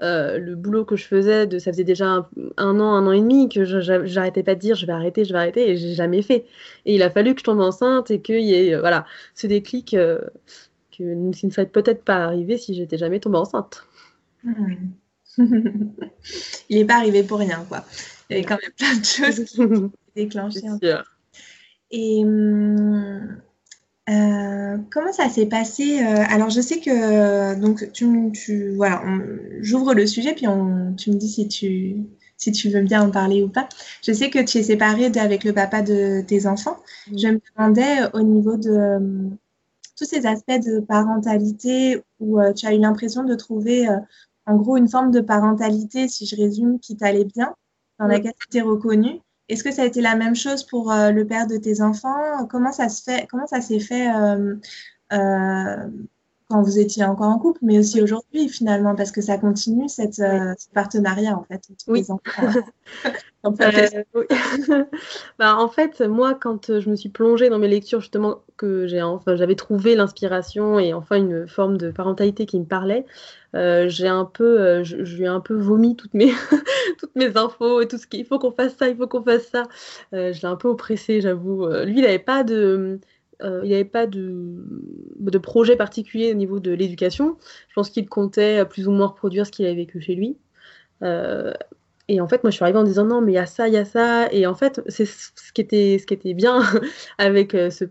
Speaker 2: euh, le boulot que je faisais, de, ça faisait déjà un, an, un an et demi que j'arrêtais pas de dire je vais arrêter, je vais arrêter, et j'ai jamais fait. Et il a fallu que je tombe enceinte et qu'il y ait euh, voilà, ce déclic euh, qui ne serait peut-être pas arrivé si j'étais jamais tombée enceinte.
Speaker 3: Hmm. il n'est pas arrivé pour rien, quoi. Il y avait quand même plein de choses qui ont déclenché. Et euh, comment ça s'est passé euh, Alors, je sais que donc tu, tu voilà, j'ouvre le sujet puis on, tu me dis si tu si tu veux bien en parler ou pas. Je sais que tu es séparée avec le papa de tes enfants. Je me demandais euh, au niveau de tous ces aspects de parentalité où tu as eu l'impression de trouver en gros une forme de parentalité, si je résume, qui t'allait bien, dans laquelle tu étais reconnue. Est-ce que ça a été la même chose pour euh, le père de tes enfants? Comment ça se fait Comment ça s'est fait euh, euh, quand vous étiez encore en couple, mais aussi aujourd'hui finalement, parce que ça continue cette, ce partenariat en fait entre
Speaker 2: oui.
Speaker 3: les enfants.
Speaker 2: bah, en fait, moi, quand je me suis plongée dans mes lectures, justement, que j'ai enfin, j'avais trouvé l'inspiration et enfin une forme de parentalité qui me parlait, euh, j'ai un peu, euh, je, lui ai un peu vomi toutes mes, toutes mes infos et tout ce qu'il faut qu'on fasse ça, il faut qu'on fasse ça. Euh, je l'ai un peu oppressé, j'avoue. lui, il n'avait pas de, il n'avait pas de, de projet particulier au niveau de l'éducation. Je pense qu'il comptait plus ou moins reproduire ce qu'il avait vécu chez lui. Et en fait, moi, je suis arrivée en disant non, mais il y a ça, il y a ça. Et en fait, c'est ce qui était, ce qui était bien avec ce,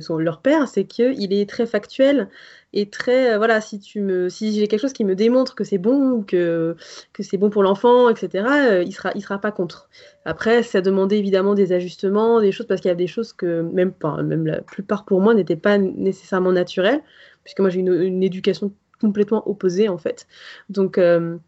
Speaker 2: son, leur père, c'est qu'il est très factuel et très euh, voilà si tu me si j'ai quelque chose qui me démontre que c'est bon ou que que c'est bon pour l'enfant etc euh, il sera il sera pas contre après ça demandait évidemment des ajustements des choses parce qu'il y a des choses que même pas même la plupart pour moi n'étaient pas nécessairement naturelles puisque moi j'ai une, une éducation complètement opposée en fait donc euh,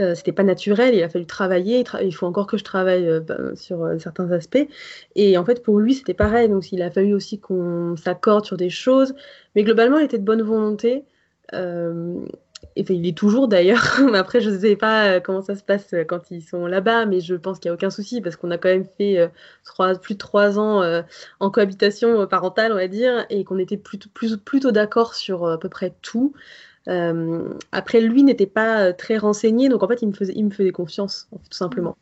Speaker 2: euh, c'était pas naturel, il a fallu travailler, il, faut encore que je travaille euh, bah, sur euh, certains aspects. Et en fait, pour lui, c'était pareil. Donc, il a fallu aussi qu'on s'accorde sur des choses. Mais globalement, il était de bonne volonté. et il est toujours d'ailleurs. Après, je ne sais pas comment ça se passe quand ils sont là-bas, mais je pense qu'il n'y a aucun souci parce qu'on a quand même fait plus de trois ans en cohabitation parentale, on va dire, et qu'on était plutôt, plutôt d'accord sur à peu près tout. Après, lui n'était pas très renseigné, donc en fait, il me faisait, confiance, tout simplement.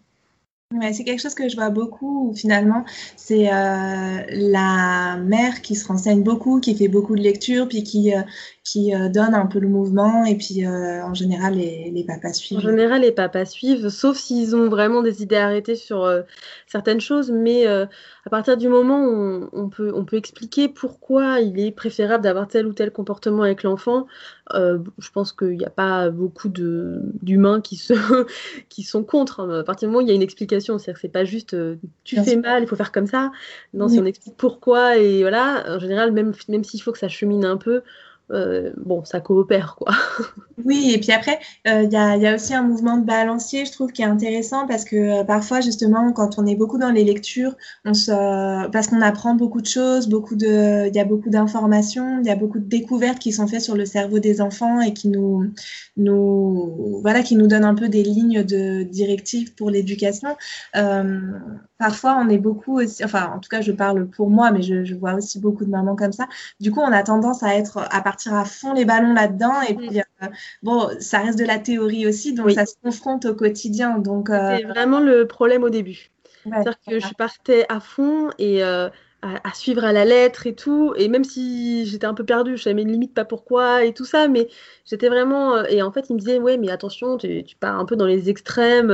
Speaker 3: C'est quelque chose que je vois beaucoup finalement, c'est euh, la mère qui se renseigne beaucoup, qui fait beaucoup de lectures, puis qui, euh, qui euh, donne un peu le mouvement, et puis en général les, les, papas suivent.
Speaker 2: En général les papas suivent, sauf s'ils ont vraiment des idées arrêtées sur certaines choses, mais à partir du moment où on, peut, on peut expliquer pourquoi il est préférable d'avoir tel ou tel comportement avec l'enfant, euh, je pense qu'il n'y a pas beaucoup d'humains qui, qui sont contre. Hein. À partir du moment où il y a une explication, c'est-à-dire que c'est pas juste euh, tu fais mal, il faut faire comme ça. Non, si on explique pourquoi, et voilà, en général, même, même s'il faut que ça chemine un peu, euh, bon, ça coopère, quoi.
Speaker 3: Oui, et puis après, euh, il y, a, y, a, aussi un mouvement de balancier, je trouve, qui est intéressant parce que euh, parfois, justement, quand on est beaucoup dans les lectures, on se, parce qu'on apprend beaucoup de choses, beaucoup de, il y a beaucoup d'informations, il y a beaucoup de découvertes qui sont faites sur le cerveau des enfants et qui nous, nous, voilà, qui nous donnent un peu des lignes de directives pour l'éducation. parfois, on est beaucoup aussi, enfin, en tout cas, je parle pour moi, mais je, je, vois aussi beaucoup de mamans comme ça. Du coup, on a tendance à être, à partir à fond les ballons là-dedans et puis bon, ça reste de la théorie aussi, donc ça se confronte au quotidien. Donc,
Speaker 2: euh, C'est vraiment le problème au début. C'est-à-dire que je partais à fond et euh, à, suivre à la lettre et tout. Et même si j'étais un peu perdue, je savais limite pas pourquoi et tout ça, mais j'étais vraiment. Euh, et en fait, il me disait Ouais, mais attention, tu, pars un peu dans les extrêmes,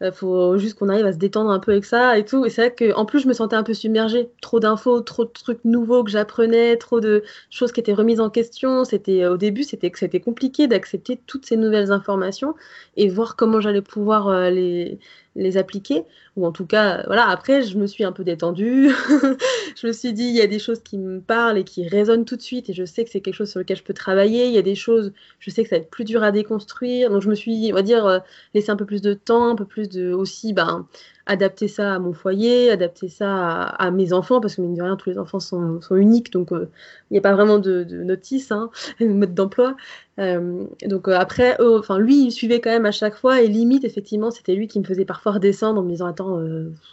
Speaker 2: il euh, faut juste qu'on arrive à se détendre un peu avec ça et tout. Et c'est vrai qu'en plus, je me sentais un peu submergée. Trop d'infos, trop de trucs nouveaux que j'apprenais, trop de choses qui étaient remises en question. C'était Au début, c'était compliqué d'accepter toutes ces nouvelles informations et voir comment j'allais pouvoir euh, les les appliquer. Ou en tout cas voilà après je me suis un peu détendue. Je me suis dit il y a des choses qui me parlent et qui résonnent tout de suite et je sais que c'est quelque chose sur lequel je peux travailler. Il y a des choses je sais que ça va être plus dur à déconstruire. Donc je me suis on va dire euh, laissé un peu plus de temps un peu plus de aussi ben adapter ça à mon foyer, adapter ça à, mes enfants, parce que mine de rien, tous les enfants sont, sont uniques, donc euh, il n'y a pas vraiment de, de notice, hein, de mode d'emploi. Euh, donc euh, après, enfin lui, il suivait quand même à chaque fois, et limite, effectivement, c'était lui qui me faisait parfois redescendre en me disant attends,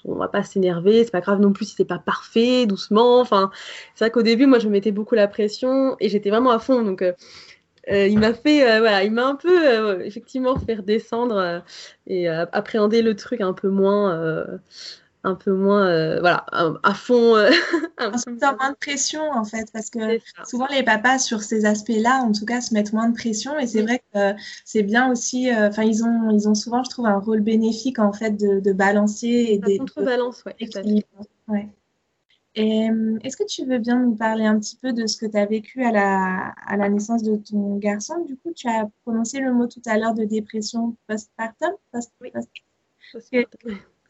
Speaker 2: on va pas s'énerver, c'est pas grave non plus si c'est pas parfait, doucement. Enfin, c'est vrai qu'au début, moi, je me mettais beaucoup la pression et j'étais vraiment à fond, donc euh, il m'a fait, euh, voilà, il m'a un peu euh, effectivement fait redescendre et appréhender le truc un peu moins, un peu moins, voilà, à, fond.
Speaker 3: un peu moins de pression en fait, parce que souvent les papas sur ces aspects-là, en tout cas, se mettent moins de pression et c'est vrai que c'est bien aussi. Enfin, ils ont, ils ont souvent, je trouve, un rôle bénéfique en fait de, de balancer et
Speaker 2: de contrebalance, ouais.
Speaker 3: ouais. Euh, est-ce que tu veux bien nous parler un petit peu de ce que tu as vécu à la, à la naissance de ton garçon? Du coup, tu as prononcé le mot tout à l'heure de dépression postpartum. Post oui.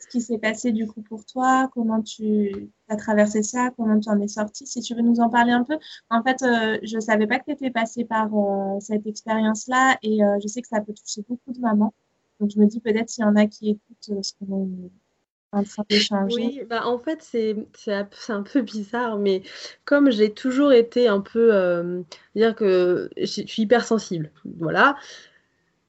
Speaker 3: Ce qui s'est passé du coup pour toi, comment tu as traversé ça, comment tu en es sorti, si tu veux nous en parler un peu. En fait, euh, je ne savais pas que tu étais passée par euh, cette expérience-là et je sais que ça peut toucher beaucoup de mamans. Donc je me dis peut-être s'il y en a qui écoutent ce qu'on
Speaker 2: oui, bah en fait, c'est un peu bizarre, mais comme j'ai toujours été un peu, euh, dire que je suis hypersensible, voilà.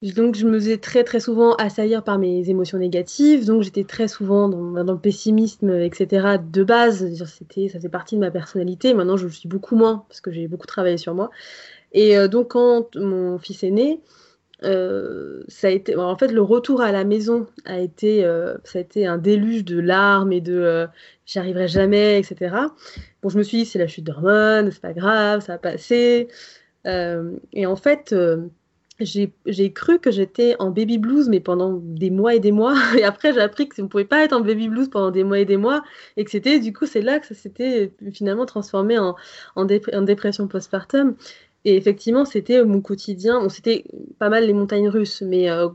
Speaker 2: Donc je me faisais très très souvent assaillir par mes émotions négatives, donc j'étais très souvent dans, dans, le pessimisme, etc. De base, c'était ça faisait partie de ma personnalité. Maintenant, je le suis beaucoup moins parce que j'ai beaucoup travaillé sur moi. Et euh, donc quand mon fils est né, euh, ça a été, en fait, le retour à la maison a été, euh, ça a été un déluge de larmes et de euh, j'y arriverai jamais, etc. Bon, je me suis dit, c'est la chute d'hormones, c'est pas grave, ça va passer. et en fait, j'ai cru que j'étais en baby blues, mais pendant des mois et des mois. Et après, j'ai appris que ne pouvait pas être en baby blues pendant des mois et des mois. Et que c'était, du coup, c'est là que ça s'était finalement transformé en, en, en dépression postpartum. Et effectivement, c'était mon quotidien. C'était pas mal les montagnes russes, mais euh,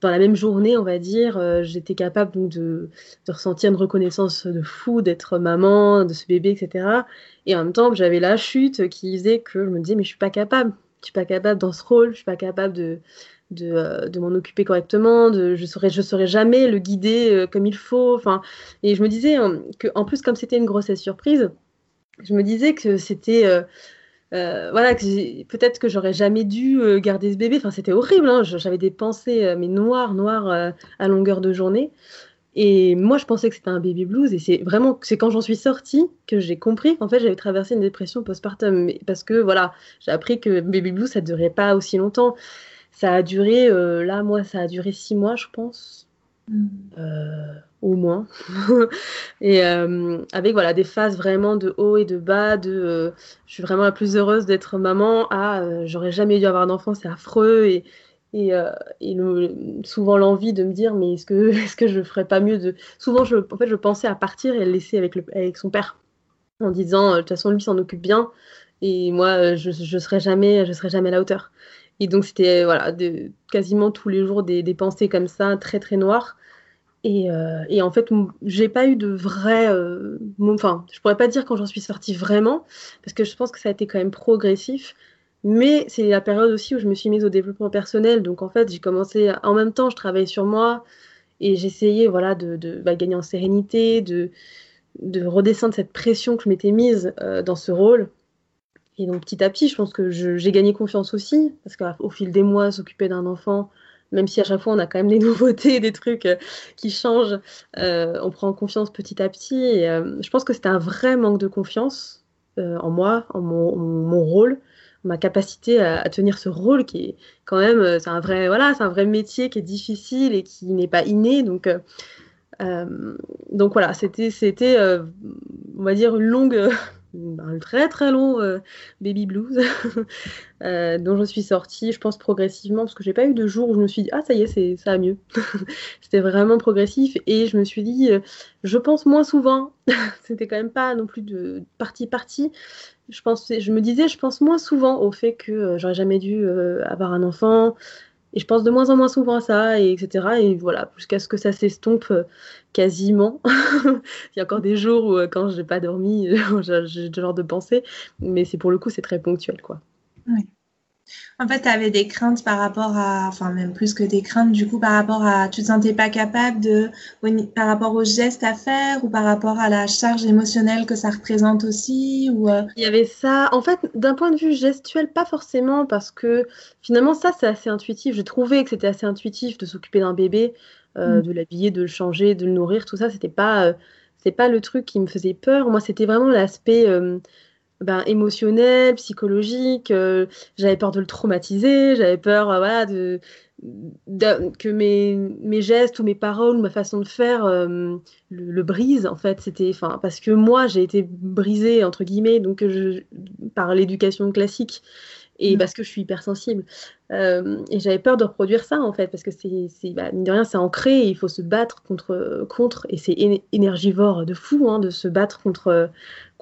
Speaker 2: dans la même journée, on va dire, euh, j'étais capable donc, de, ressentir une reconnaissance de fou, d'être maman, de ce bébé, etc. Et en même temps, j'avais la chute qui faisait que je me disais, mais je suis pas capable. Je suis pas capable dans ce rôle, je suis pas capable de, de, euh, m'en occuper correctement, je saurais, je saurais jamais le guider comme il faut. Et je me disais hein, que, en plus, comme c'était une grossesse surprise, je me disais que c'était euh, voilà, peut-être que j'aurais jamais dû euh, garder ce bébé. Enfin, c'était horrible. Hein. J'avais des pensées, euh, mais noires, noires à longueur de journée. Et moi, je pensais que c'était un baby blues. Et c'est vraiment, c'est quand j'en suis sortie que j'ai compris qu'en fait, j'avais traversé une dépression postpartum. Parce que voilà, j'ai appris que baby blues, ça ne durait pas aussi longtemps. Ça a duré, euh, là, moi, ça a duré six mois, je pense. Mm. Euh, au moins. et euh, avec voilà, des phases vraiment de haut et de bas, de je suis vraiment la plus heureuse d'être maman, à j'aurais jamais dû avoir d'enfant, c'est affreux. Et, et, et souvent l'envie de me dire mais est-ce que est-ce que je ferais pas mieux de souvent je en fait je pensais à partir et le laisser avec le avec son père en disant de toute façon lui s'en occupe bien et moi je je serai jamais je serai jamais à la hauteur et donc, c'était voilà, de, quasiment tous les jours des, des, pensées comme ça, très très noires. Et, euh, et en fait, j'ai pas eu de vrai. Euh, enfin, je pourrais pas dire quand j'en suis sortie vraiment, parce que je pense que ça a été quand même progressif. Mais c'est la période aussi où je me suis mise au développement personnel. Donc en fait, j'ai commencé en même temps, je travaillais sur moi et j'essayais voilà, de, de bah, gagner en sérénité, de, de redescendre cette pression que je m'étais mise euh, dans ce rôle. Et donc petit à petit, je pense que j'ai gagné confiance aussi, parce qu'au fil des mois, s'occuper d'un enfant, même si à chaque fois on a quand même des nouveautés, des trucs euh, qui changent, euh, on prend confiance petit à petit. Et euh, je pense que c'était un vrai manque de confiance en moi, en mon, rôle, ma capacité à, tenir ce rôle qui est quand même, c'est un vrai, voilà, c'est un vrai métier qui est difficile et qui n'est pas inné. Donc donc voilà, c'était, c'était, on va dire, une longue, un très très long euh, baby blues euh, dont je suis sortie, je pense progressivement, parce que j'ai pas eu de jour où je me suis dit ah ça y est, c'est ça va mieux. C'était vraiment progressif et je me suis dit euh, je pense moins souvent. C'était quand même pas non plus de partie partie. Je pensais, je me disais je pense moins souvent au fait que j'aurais jamais dû avoir un enfant, et je pense de moins en moins souvent à ça, et etc. Et voilà, jusqu'à ce que ça s'estompe euh, quasiment. Il y a encore des jours où, euh, quand je n'ai pas dormi, j'ai ce genre de pensée, mais c'est pour le coup, c'est très ponctuel, quoi.
Speaker 3: En fait, tu avais des craintes par rapport à, enfin même plus que des craintes, du coup, par rapport à, tu te sentais pas capable de, par rapport aux gestes à faire ou par rapport à la charge émotionnelle que ça représente aussi ou. Euh?
Speaker 2: Il y avait ça. En fait, d'un point de vue gestuel, pas forcément parce que finalement ça c'est assez intuitif. J'ai trouvé que c'était assez intuitif de s'occuper d'un bébé, euh, mm. de l'habiller, de le changer, de le nourrir, tout ça. C'était pas, euh, c'est pas le truc qui me faisait peur. Moi, c'était vraiment l'aspect ben, émotionnel, psychologique. Euh, j'avais peur de le traumatiser, j'avais peur euh, voilà, de, que mes, mes, gestes ou mes paroles, ma façon de faire euh, le, brise. En fait, c'était parce que moi, j'ai été brisée, entre guillemets, donc je, par l'éducation classique et mmh. parce que je suis hypersensible. et j'avais peur de reproduire ça, en fait, parce que c'est, bah, mine de rien, c'est ancré et il faut se battre contre, contre et c'est énergivore de fou hein, de se battre contre,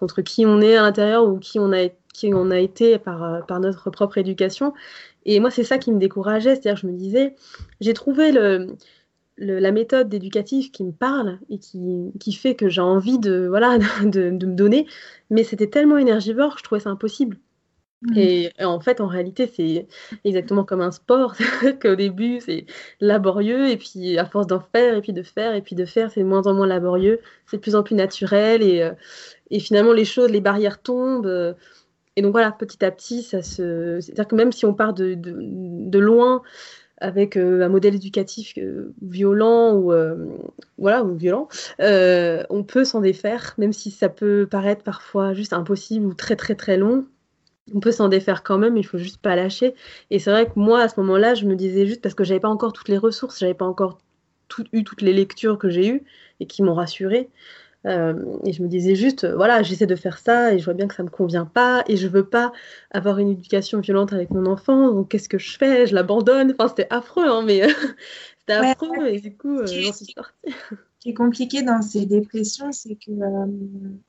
Speaker 2: contre qui on est à l'intérieur ou qui on a, été par, euh, par notre propre éducation. Et moi, c'est ça qui me décourageait, c'est-à-dire je me disais, j'ai trouvé le, la méthode éducative qui me parle et qui, qui fait que j'ai envie de, voilà, de, de, me donner, mais c'était tellement énergivore je trouvais ça impossible. Mmh. Et, en fait, en réalité, c'est exactement comme un sport, qu'au début, c'est laborieux, et puis à force d'en faire, et puis de faire, et puis de faire, c'est de moins en moins laborieux, c'est de plus en plus naturel, et, euh, et finalement les choses, les barrières tombent. Euh, et donc voilà, petit à petit, ça se. C'est-à-dire que même si on part de, de, loin avec euh, un modèle éducatif euh, violent ou voilà ou violent, on peut s'en défaire, même si ça peut paraître parfois juste impossible ou très très très long. On peut s'en défaire quand même, il faut juste pas lâcher. Et c'est vrai que moi, à ce moment-là, je me disais juste parce que j'avais pas encore toutes les ressources, j'avais pas encore eu toutes les lectures que j'ai eues et qui m'ont rassurée. Euh, et je me disais juste, euh, voilà, j'essaie de faire ça et je vois bien que ça me convient pas et je veux pas avoir une éducation violente avec mon enfant. Donc qu'est-ce que je fais? Je l'abandonne. Enfin, c'était affreux, hein, mais c'était affreux et du coup, euh, j'en suis sortie.
Speaker 3: Qui est compliqué dans ces dépressions, c'est que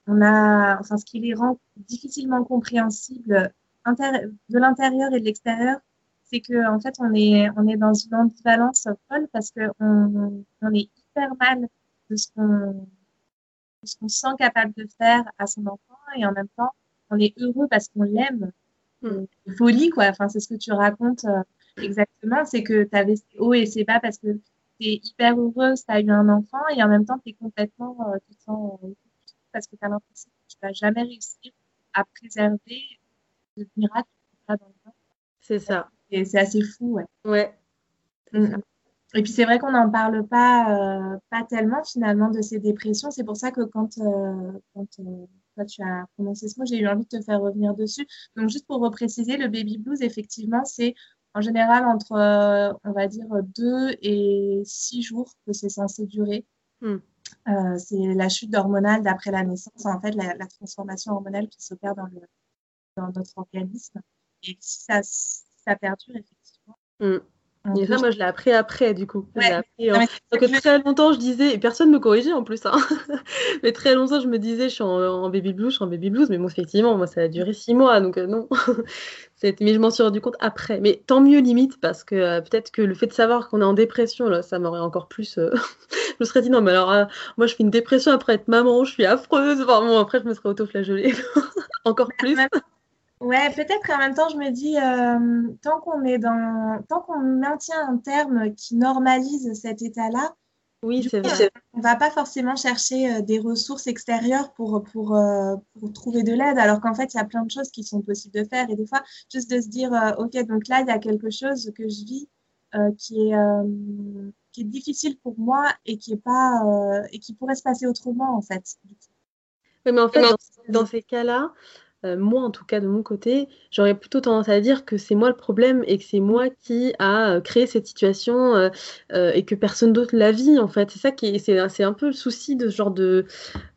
Speaker 3: on a, enfin, ce qui les rend difficilement compréhensibles de l'intérieur et de l'extérieur, c'est que en fait, on est, on est dans une ambivalence folle parce qu'on on est hyper mal de ce qu'on ce qu'on sent capable de faire à son enfant et en même temps, on est heureux parce qu'on l'aime. Mm. Folie, quoi. Enfin, c'est ce que tu racontes euh, exactement. C'est que tu avais ces hauts et ces bas parce que es hyper heureuse, tu as eu un enfant et en même temps, tu es complètement, euh, tu te sens euh, parce que tu as l'impression que tu vas jamais réussir à préserver le miracle
Speaker 2: C'est ça.
Speaker 3: Et c'est assez fou, ouais.
Speaker 2: Ouais.
Speaker 3: Mm. Et puis c'est vrai qu'on n'en parle pas, pas tellement finalement de ces dépressions. C'est pour ça que quand, quand toi tu as prononcé ce mot, j'ai eu envie de te faire revenir dessus. Donc juste pour repréciser, le baby blues, effectivement, c'est en général entre, on va dire, deux et six jours que c'est censé durer. Hmm. Euh, c'est la chute hormonale d'après la naissance, en fait, la, transformation hormonale qui s'opère dans, dans notre organisme. Et si ça, ça perdure, effectivement.
Speaker 2: Mm. Et ça, moi, je l'ai appris après, du coup. Appris, Donc, très longtemps, je disais, et personne ne me corrigeait en plus, hein. mais très longtemps, je me disais, je suis en, baby blues, je suis en baby blues, mais bon, effectivement, moi, ça a duré six mois, donc euh, non. mais je m'en suis rendu compte après. Mais tant mieux, limite, parce que euh, peut-être que le fait de savoir qu'on est en dépression, là, ça m'aurait encore plus. je me serais dit, non, mais alors, moi, je fais une dépression après être maman, je suis affreuse. Enfin, bon, après, je me serais auto-flagellée encore plus.
Speaker 3: Ouais, peut-être qu'en même temps, je me dis, euh, tant qu'on est dans, tant qu'on maintient un terme qui normalise cet état-là,
Speaker 2: oui, c'est vrai.
Speaker 3: On va pas forcément chercher euh, des ressources extérieures pour, pour, euh, pour trouver de l'aide, alors qu'en fait, il y a plein de choses qui sont possibles de faire. Et des fois, juste de se dire, OK, donc là, il y a quelque chose que je vis qui, est, qui est difficile pour moi et qui, est pas, et qui pourrait se passer autrement, en fait.
Speaker 2: Oui, mais en fait, dans ces cas-là, euh, moi en tout cas de mon côté, j'aurais plutôt tendance à dire que c'est moi le problème et que c'est moi qui a euh, créé cette situation euh, et que personne d'autre la vit en fait. C'est ça qui c'est, c'est un peu le souci de ce genre de,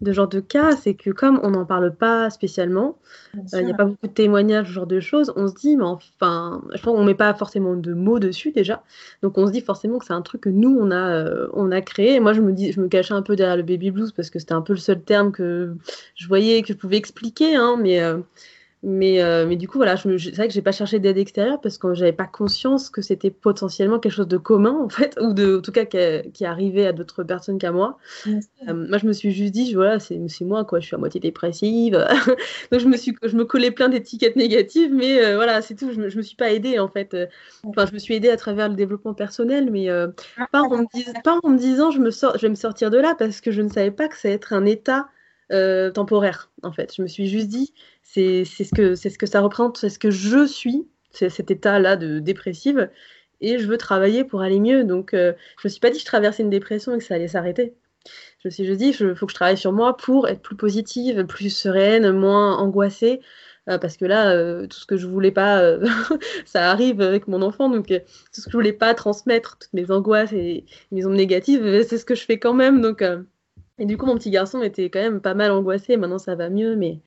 Speaker 2: de genre de cas, c'est que comme on n'en parle pas spécialement, il n'y a pas beaucoup de témoignages, ce genre de choses, on se dit mais enfin, je pense qu'on met pas forcément de mots dessus déjà, donc on se dit forcément que c'est un truc que nous on a on a créé. Et moi je me dis, je me cachais un peu derrière le baby blues parce que c'était un peu le seul terme que je voyais que je pouvais expliquer, hein, mais mais, euh, mais du coup, voilà, c'est vrai que j'ai pas cherché d'aide extérieure parce que j'avais pas conscience que c'était potentiellement quelque chose de commun, en fait, ou de, en tout cas qui, arrivait à d'autres personnes qu'à moi. Euh, moi, je me suis juste dit, voilà, c'est moi, quoi, je suis à moitié dépressive. Donc, je me, suis, je me collais plein d'étiquettes négatives, mais euh, voilà, c'est tout. Je me, je me suis pas aidée, en fait. Enfin, je me suis aidée à travers le développement personnel, mais pas, en me pas en me disant, je, me sors, je vais me sortir de là parce que je ne savais pas que ça allait être un état temporaire, en fait. Je me suis juste dit, c'est ce, que, ce que ça représente, c'est ce que je suis, c'est cet état-là de dépressive, et je veux travailler pour aller mieux. Donc, euh, je me suis pas dit que je traversais une dépression et que ça allait s'arrêter. Je me suis juste dit, il faut que je travaille sur moi pour être plus positive, plus sereine, moins angoissée. Euh, parce que là, euh, tout ce que je voulais pas, ça arrive avec mon enfant, donc tout ce que je voulais pas transmettre, toutes mes angoisses et mes ondes négatives, c'est ce que je fais quand même. Donc, et du coup, mon petit garçon était quand même pas mal angoissé. Maintenant, ça va mieux, mais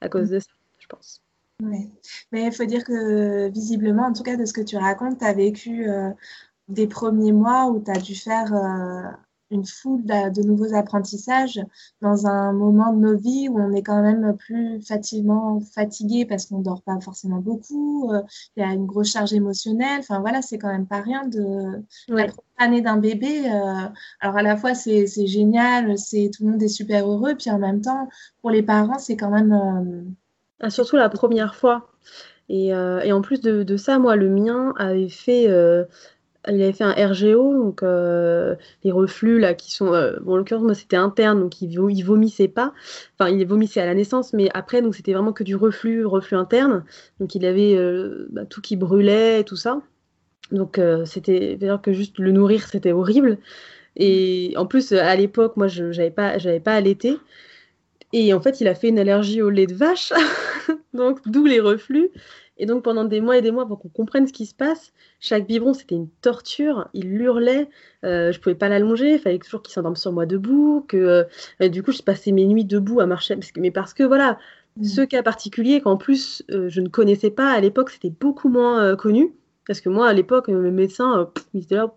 Speaker 2: à cause de ça, je pense.
Speaker 3: Mais il faut dire que visiblement, en tout cas de ce que tu racontes, tu as vécu euh, des premiers mois où tu as dû faire euh, une foule de, nouveaux apprentissages dans un moment de nos vies où on est quand même plus facilement fatigué parce qu'on ne dort pas forcément beaucoup, euh, il y a une grosse charge émotionnelle. Enfin voilà, c'est quand même pas rien de la première année d'un bébé. alors à la fois c'est génial, c'est tout le monde est super heureux, puis en même temps pour les parents c'est quand même
Speaker 2: ah, surtout la première fois. Et, euh, et en plus de, de, ça, moi, le mien avait fait, euh, il avait fait un RGO, donc euh, les reflux là qui sont, bon, en l'occurrence moi c'était interne, donc il, il, vomissait pas, enfin il vomissait à la naissance, mais après donc c'était vraiment que du reflux, reflux interne, donc il avait bah, tout qui brûlait tout ça, donc c'était d'ailleurs que juste le nourrir c'était horrible, et en plus à l'époque moi je j'avais pas j'avais pas allaité, et en fait, il a fait une allergie au lait de vache, donc d'où les reflux. Et donc pendant des mois et des mois, pour qu'on comprenne ce qui se passe, chaque biberon c'était une torture. Il hurlait, euh, je pouvais pas l'allonger, il fallait toujours qu'il s'endorme sur moi debout. Que euh, du coup, je passais mes nuits debout à marcher, mais parce que voilà, mmh. ce cas particulier qu'en plus euh, je ne connaissais pas à l'époque, c'était beaucoup moins euh, connu. Parce que moi à l'époque, mes médecins, ils étaient là,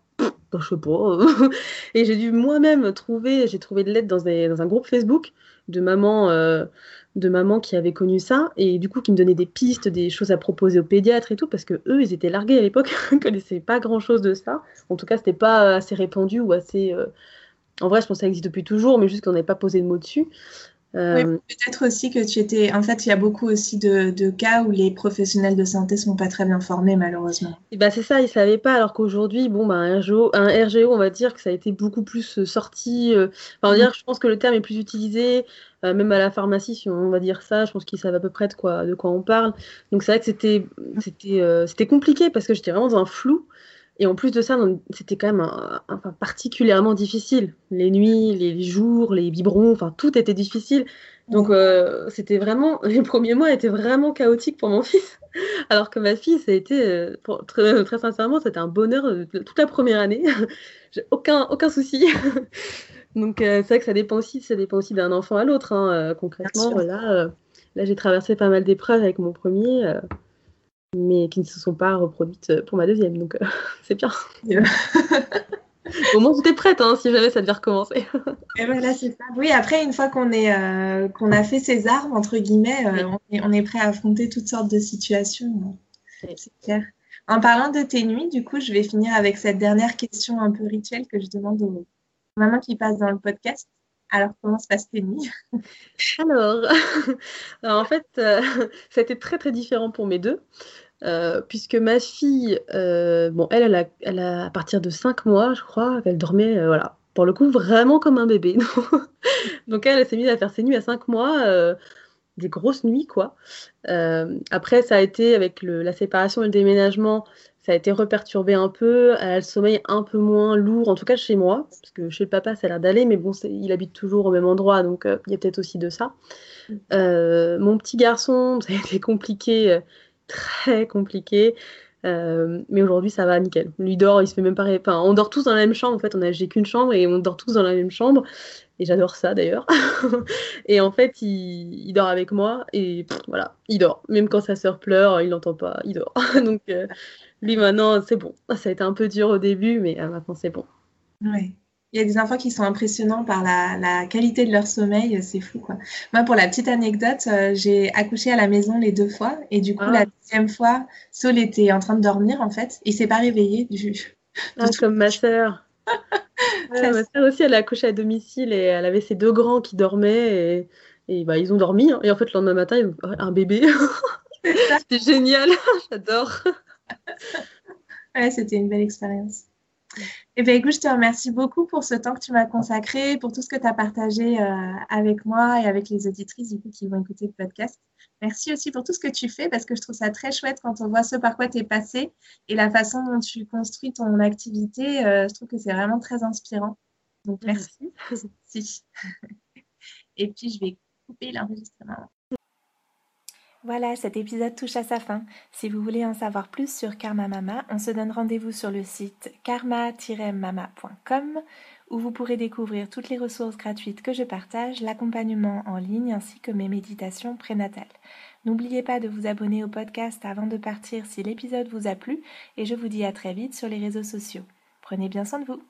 Speaker 2: je sais pas. et j'ai dû moi-même trouver, j'ai trouvé de l'aide dans, dans, un groupe Facebook de mamans, de mamans qui avaient connu ça et du coup qui me donnaient des pistes, des choses à proposer aux pédiatres et tout parce que eux ils étaient largués à l'époque, ils connaissaient pas grand chose de ça. En tout cas c'était pas assez répandu ou assez. Euh, en vrai je pense que ça existe depuis toujours mais juste qu'on n'avait pas posé de mots dessus.
Speaker 3: Euh, peut-être aussi que tu étais. En fait, il y a beaucoup aussi de, de, cas où les professionnels de santé sont pas très bien formés, malheureusement.
Speaker 2: Et bah c'est ça, ils savaient pas. Alors qu'aujourd'hui, bon, bah, un, RGO, un RGO, on va dire que ça a été beaucoup plus euh, sorti. Euh, enfin, on va dire, je pense que le terme est plus utilisé, même à la pharmacie, si on va dire ça. Je pense qu'ils savent à peu près de quoi, de quoi on parle. Donc c'est vrai que c'était, c'était, c'était compliqué parce que j'étais vraiment dans un flou. Et en plus de ça, c'était quand même particulièrement difficile. Les nuits, les jours, les biberons, enfin tout était difficile. Donc euh, c'était vraiment, les premiers mois étaient vraiment chaotiques pour mon fils. Alors que ma fille, ça a été, euh, très, très, sincèrement, c'était un bonheur euh, toute la première année. J'ai aucun, aucun souci. Donc c'est vrai que ça dépend aussi, ça dépend aussi d'un enfant à l'autre. Hein, concrètement, là, là j'ai traversé pas mal d'épreuves avec mon premier mais qui ne se sont pas reproduites pour ma deuxième. Donc, c'est bien. Au moins, es prête hein, si jamais ça devait recommencer.
Speaker 3: Et voilà, c'est ça. Oui, après, une fois qu'on est euh, qu'on a fait ses armes, entre guillemets, euh, on, est, prêt à affronter toutes sortes de situations. C'est clair. En parlant de tes nuits, du coup, je vais finir avec cette dernière question un peu rituelle que je demande aux mamans qui passent dans le podcast. Alors, comment se passent tes nuits
Speaker 2: Alors, en fait, euh, ça a été très très différent pour mes deux. Euh, puisque ma fille, euh, bon, elle, elle a, elle a, à partir de 5 mois, je crois, elle dormait, euh, voilà, pour le coup, vraiment comme un bébé. Donc elle, elle s'est mise à faire ses nuits à 5 mois, des grosses nuits, quoi. après, ça a été, avec la séparation et le déménagement, ça a été reperturbé un peu, elle a le sommeil un peu moins lourd, en tout cas chez moi, parce que chez le papa, ça a l'air d'aller, mais bon, il habite toujours au même endroit, donc il y a peut-être aussi de ça. Mm. mon petit garçon, ça a été compliqué très compliqué. Euh, mais aujourd'hui, ça va nickel. Lui dort, il se fait même pas. Enfin, on dort tous dans la même chambre. En fait, on a j'ai qu'une chambre et on dort tous dans la même chambre. Et j'adore ça d'ailleurs. et en fait, il, dort avec moi et voilà, il dort. Même quand sa sœur pleure, il n'entend pas, il dort. Donc, euh, lui maintenant, c'est bon. Ça a été un peu dur au début, mais euh, maintenant, c'est bon.
Speaker 3: Ouais. Il y a des enfants qui sont impressionnants par la, qualité de leur sommeil, c'est fou quoi. Moi, pour la petite anecdote, euh, j'ai accouché à la maison les deux fois et du coup, la ah. deuxième fois, Saul était en train de dormir en fait, il s'est pas réveillé du.
Speaker 2: Ah, comme ma sœur. Ma sœur aussi, elle a accouché à domicile et elle avait ses deux grands qui dormaient et, bah, ils ont dormi. Hein. Et en fait, le lendemain matin, ils un bébé. C'était génial, j'adore.
Speaker 3: ouais, c'était une belle expérience. Eh bien, écoute, je te remercie beaucoup pour ce temps que tu m'as consacré, pour tout ce que tu as partagé euh, avec moi et avec les auditrices du coup, qui vont écouter le podcast. Merci aussi pour tout ce que tu fais parce que je trouve ça très chouette quand on voit ce par quoi tu es passé et la façon dont tu construis ton activité. Euh, je trouve que c'est vraiment très inspirant. Donc, merci. merci. et puis, je vais couper l'enregistrement. Voilà, cet épisode touche à sa fin. Si vous voulez en savoir plus sur Karma Mama, on se donne rendez-vous sur le site karma-mama.com où vous pourrez découvrir toutes les ressources gratuites que je partage, l'accompagnement en ligne ainsi que mes méditations prénatales. N'oubliez pas de vous abonner au podcast avant de partir si l'épisode vous a plu et je vous dis à très vite sur les réseaux sociaux. Prenez bien soin de vous.